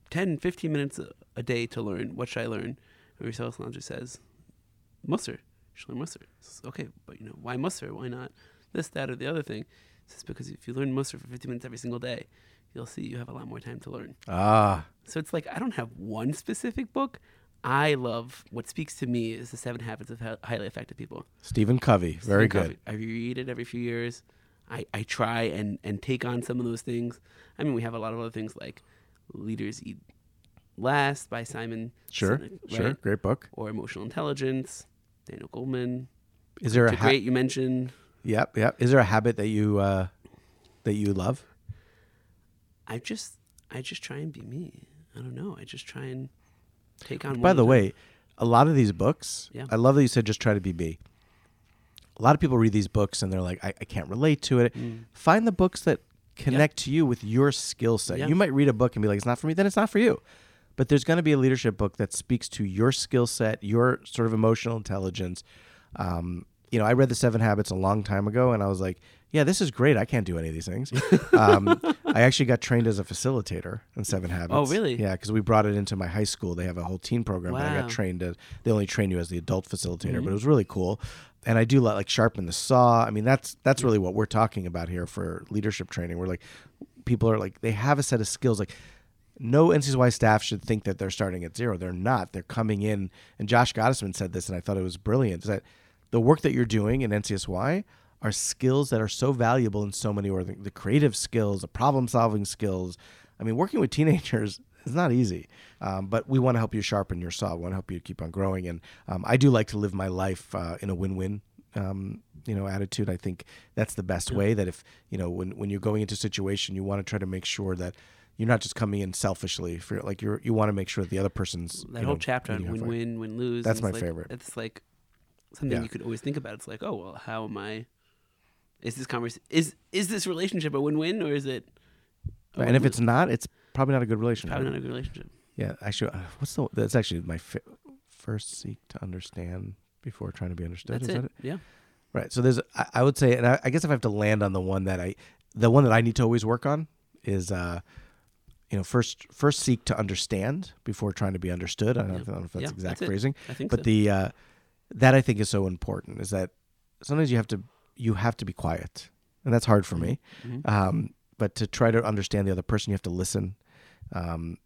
10, 15 minutes a, a day to learn. What should I learn? Rav Yisrael Salanter says, Mussar. You should learn Mussar. Says, okay, but you know, why Mussar? Why not this, that, or the other thing? Says, because if you learn Mussar for 15 minutes every single day, you'll see you have a lot more time to learn. Ah, So it's like I don't have one specific book. I love what speaks to me is the Seven Habits of Highly Effective People. Stephen Covey. Very Stephen good. Covey. I read it every few years. I, I try and, and take on some of those things. I mean, we have a lot of other things like Leaders Eat Last by Simon Sure. Sinek, Sure. Great book. or Emotional Intelligence, Daniel Goleman. Is there a ha- great you mentioned. Yep, yep. Is there a habit that you uh, that you love? I just I just try and be me. I don't know. I just try and take on. By the way, a lot of these books, Yeah. I love that you said just try to be me. A lot of people read these books and they're like, I, I can't relate to it. Mm. Find the books that connect to you with your skill set. Yeah. You might read a book and be like, it's not for me, then it's not for you. But there's going to be a leadership book that speaks to your skill set, your sort of emotional intelligence. Um, you know, I read The Seven Habits a long time ago and I was like, yeah, this is great. I can't do any of these things. um, I actually got trained as a facilitator in Seven Habits. Oh, really? Yeah, because we brought it into my high school. They have a whole teen program, but I got trained as they only train you as the adult facilitator, Mm-hmm. but it was really cool. And I do let, like sharpen the saw. I mean, that's that's really what we're talking about here for leadership training. We're like, people are like they have a set of skills. Like, no NCSY staff should think that they're starting at zero. They're not. They're coming in. And Josh Gottesman said this, and I thought it was brilliant. Is that the work that you're doing in NCSY are skills that are so valuable in so many or the, the creative skills, the problem solving skills. I mean, working with teenagers is not easy, um, but we want to help you sharpen your saw. We want to help you keep on growing. And um, I do like to live my life uh, in a win win. Um, you know, attitude. I think that's the best way. That if you know when when you're going into a situation, you want to try to make sure that you're not just coming in selfishly. For like you're you want to make sure that the other person's that whole know, chapter on win win win lose That's my like- favorite. It's like something Yeah. you could always think about. It's like, oh well, how am I? Is this convers is is this relationship a win win or is it? a And if it's not, it's probably not a good relationship. probably not a good relationship. Yeah, actually, uh, what's the? That's actually my fi- first seek to understand before trying to be understood. That's Is it. that it? Yeah. Right. So there's, I, I would say, and I, I guess if I have to land on the one that I, the one that I need to always work on is, uh, you know, first first seek to understand before trying to be understood. I don't, know, if- I don't know if that's Yeah, exact that's it. phrasing, I think but so. the uh, that I think is so important is that sometimes you have to you have to be quiet, and that's hard for me. Mhm. Um, but to try to understand the other person, you have to listen. Um,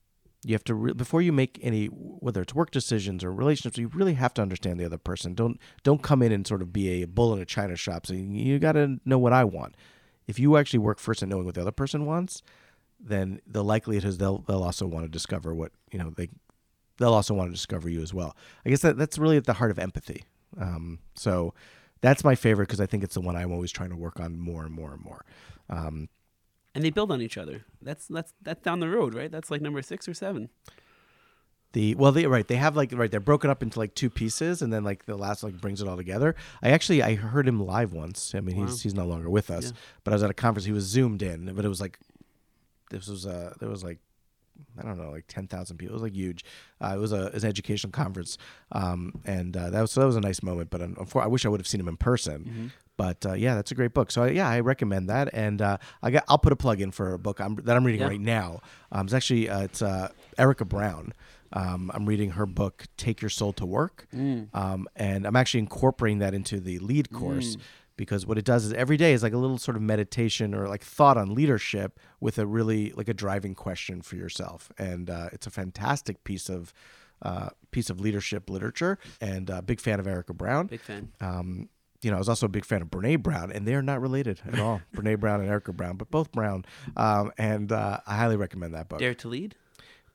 you have to re- before you make any whether it's work decisions or relationships you really have to understand the other person don't don't come in and sort of be a bull in a china shop saying you got to know what i want if you actually work first at knowing what the other person wants then the likelihood is they'll they'll also want to discover what you know they they'll also want to discover you as well i guess that that's really at the heart of empathy um, so that's my favorite because i think it's the one i'm always trying to work on more and more and more um, and they build on each other. That's that's that's down the road, right? That's like number six or seven. The well, they right. They have like right. They're broken up into like two pieces, and then like the last like brings it all together. I actually I heard him live once. I mean, Wow. he's he's no longer with us, Yeah. but I was at a conference. He was zoomed in, but it was like this was uh there was like I don't know like ten thousand people. It was like huge. Uh, it was a it was an educational conference, um, and uh, that was so that was a nice moment. But I wish I would have seen him in person. But uh, yeah, that's a great book. So yeah, I recommend that, and uh, I got I'll put a plug in for a book I'm, that I'm reading Yeah. right now. Um, it's actually uh, it's uh, Erica Brown. Um, I'm reading her book "Take Your Soul to Work," um, and I'm actually incorporating that into the lead course because what it does is every day is like a little sort of meditation or like thought on leadership with a really like a driving question for yourself, and uh, it's a fantastic piece of uh, piece of leadership literature, and uh, big fan of Erica Brown. Big fan. Um, you know, I was also a big fan of Brene Brown, and they are not related at all. Brene Brown and Erica Brown, but both Brown. Um, and uh, I highly recommend that book. Dare to lead.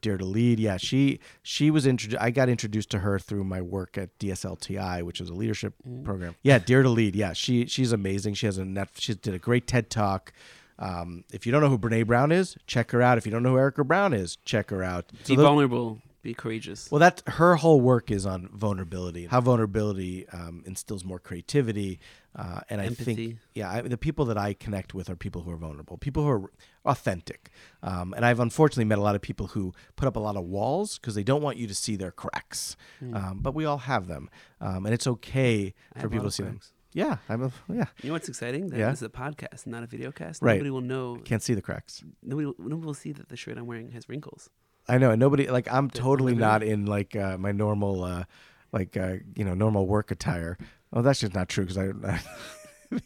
Dare to Lead. Yeah, she she was introduced. I got introduced to her through my work at DSLTI, which is a leadership program. Yeah, Dare to Lead. Yeah, she she's amazing. She has a net. She did a great TED talk. Um, if you don't know who Brene Brown is, check her out. If you don't know who Erica Brown is, check her out. Be So those- vulnerable. Be courageous. well, that's her whole work is on vulnerability. How vulnerability um, instills more creativity, uh, and I think, yeah, I, the people that I connect with are people who are vulnerable, people who are authentic. Um, and I've unfortunately met a lot of people who put up a lot of walls because they don't want you to see their cracks. Um, but we all have them, um, and it's okay I for have a lot people to see them. Yeah, I'm a, yeah. You know what's exciting? That Yeah. this is a podcast, not a video cast. Right. Nobody will know. Can't see the cracks. Nobody, will- nobody will see that the shirt I'm wearing has wrinkles. I know, and nobody like I'm totally not in like uh, my normal, uh, like uh, you know, normal work attire. Oh, that's just not true because I.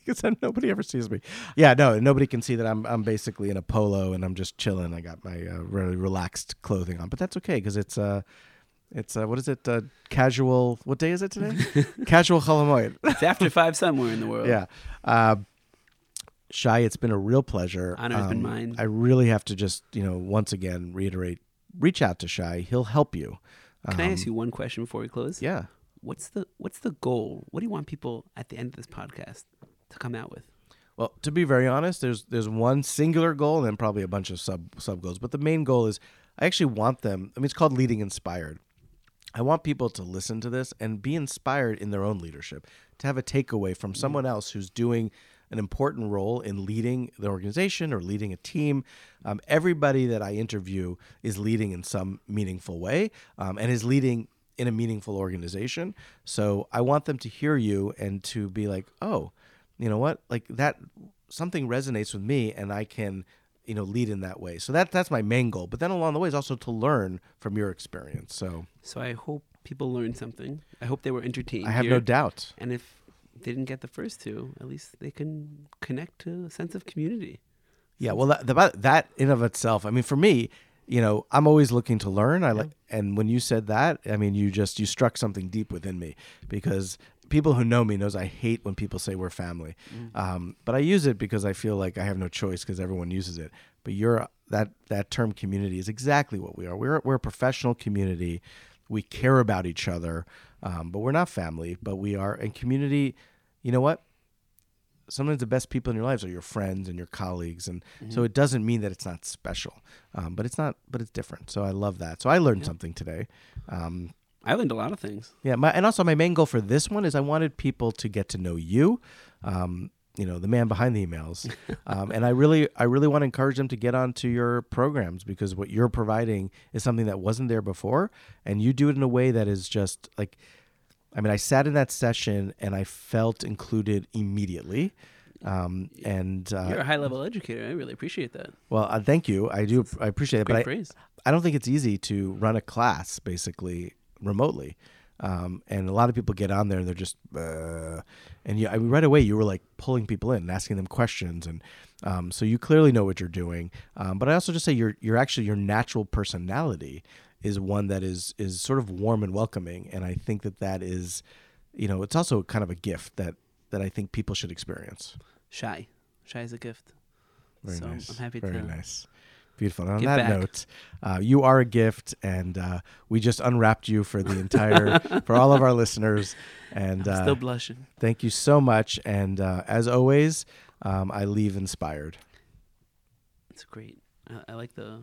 Because nobody ever sees me. Yeah, no, nobody can see that I'm I'm basically in a polo and I'm just chilling. I got my uh, really relaxed clothing on, but that's okay because it's uh, it's uh, what is it? Uh, casual. What day is it today? casual Chol Hamoed. It's after five somewhere in the world. yeah. Uh, Shai, it's been a real pleasure. Um, Honor has been mine. I really have to just, you know, once again reiterate reach out to Shai. He'll help you. Can I ask Um, you one question before we close? Yeah. What's the What's the goal? What do you want people at the end of this podcast to come out with? Well, to be very honest, there's there's one singular goal and then probably a bunch of sub sub goals. But the main goal is I actually want them. I mean, it's called leading inspired. I want people to listen to this and be inspired in their own leadership, to have a takeaway from someone else who's doing an important role in leading the organization or leading a team. Um, everybody that I interview is leading in some meaningful way um, and is leading in a meaningful organization. So I want them to hear you and to be like, oh, you know what? Like that, something resonates with me and I can you know lead in that way so that that's my main goal but then along the way is also to learn from your experience so So I hope people learned something. I hope they were entertained. i have here. no doubt And if they didn't get the first two, at least they can connect to a sense of community. yeah well that, that that in of itself i mean for me you know i'm always looking to learn. I like and when you said that i mean you just you struck something deep within me because people who know me knows i hate when people say we're family. Um, but i use it because i feel like i have no choice because everyone uses it. But you're that that term community is exactly what we are. We're, we're a professional community. We care about each other um, but we're not family but we are. And community you know what sometimes the best people in your lives are your friends and your colleagues and so it doesn't mean that it's not special um, but it's not but it's different so i love that. So i learned something today um, I learned a lot of things. yeah my, and also my main goal for this one is i wanted people to get to know you um, you know the man behind the emails um, and i really i really want to encourage them to get onto your programs because what you're providing is something that wasn't there before and you do it in a way that is just like I mean, I sat in that session and I felt included immediately. Um, and You're uh, a high level educator. I really appreciate that. well, uh, thank you. I do. I appreciate it, Great but I. I don't think it's easy to run a class basically remotely. Um, and a lot of people get on there and they're just, uh, and you, I mean, right away you were like pulling people in and asking them questions, and um, so you clearly know what you're doing. Um, but I also just say you're you're actually your natural personality is one that is is sort of warm and welcoming, and I think that that is, you know, it's also kind of a gift that that I think people should experience. Shai. Shai is a gift. Very so nice. I'm happy to. Very to nice. Beautiful. And on give that back. note, uh, you are a gift, and uh, we just unwrapped you for the entire for all of our listeners. And I'm uh, still blushing. thank you so much. And uh, as always, um, I leave inspired. It's great. I, I like the.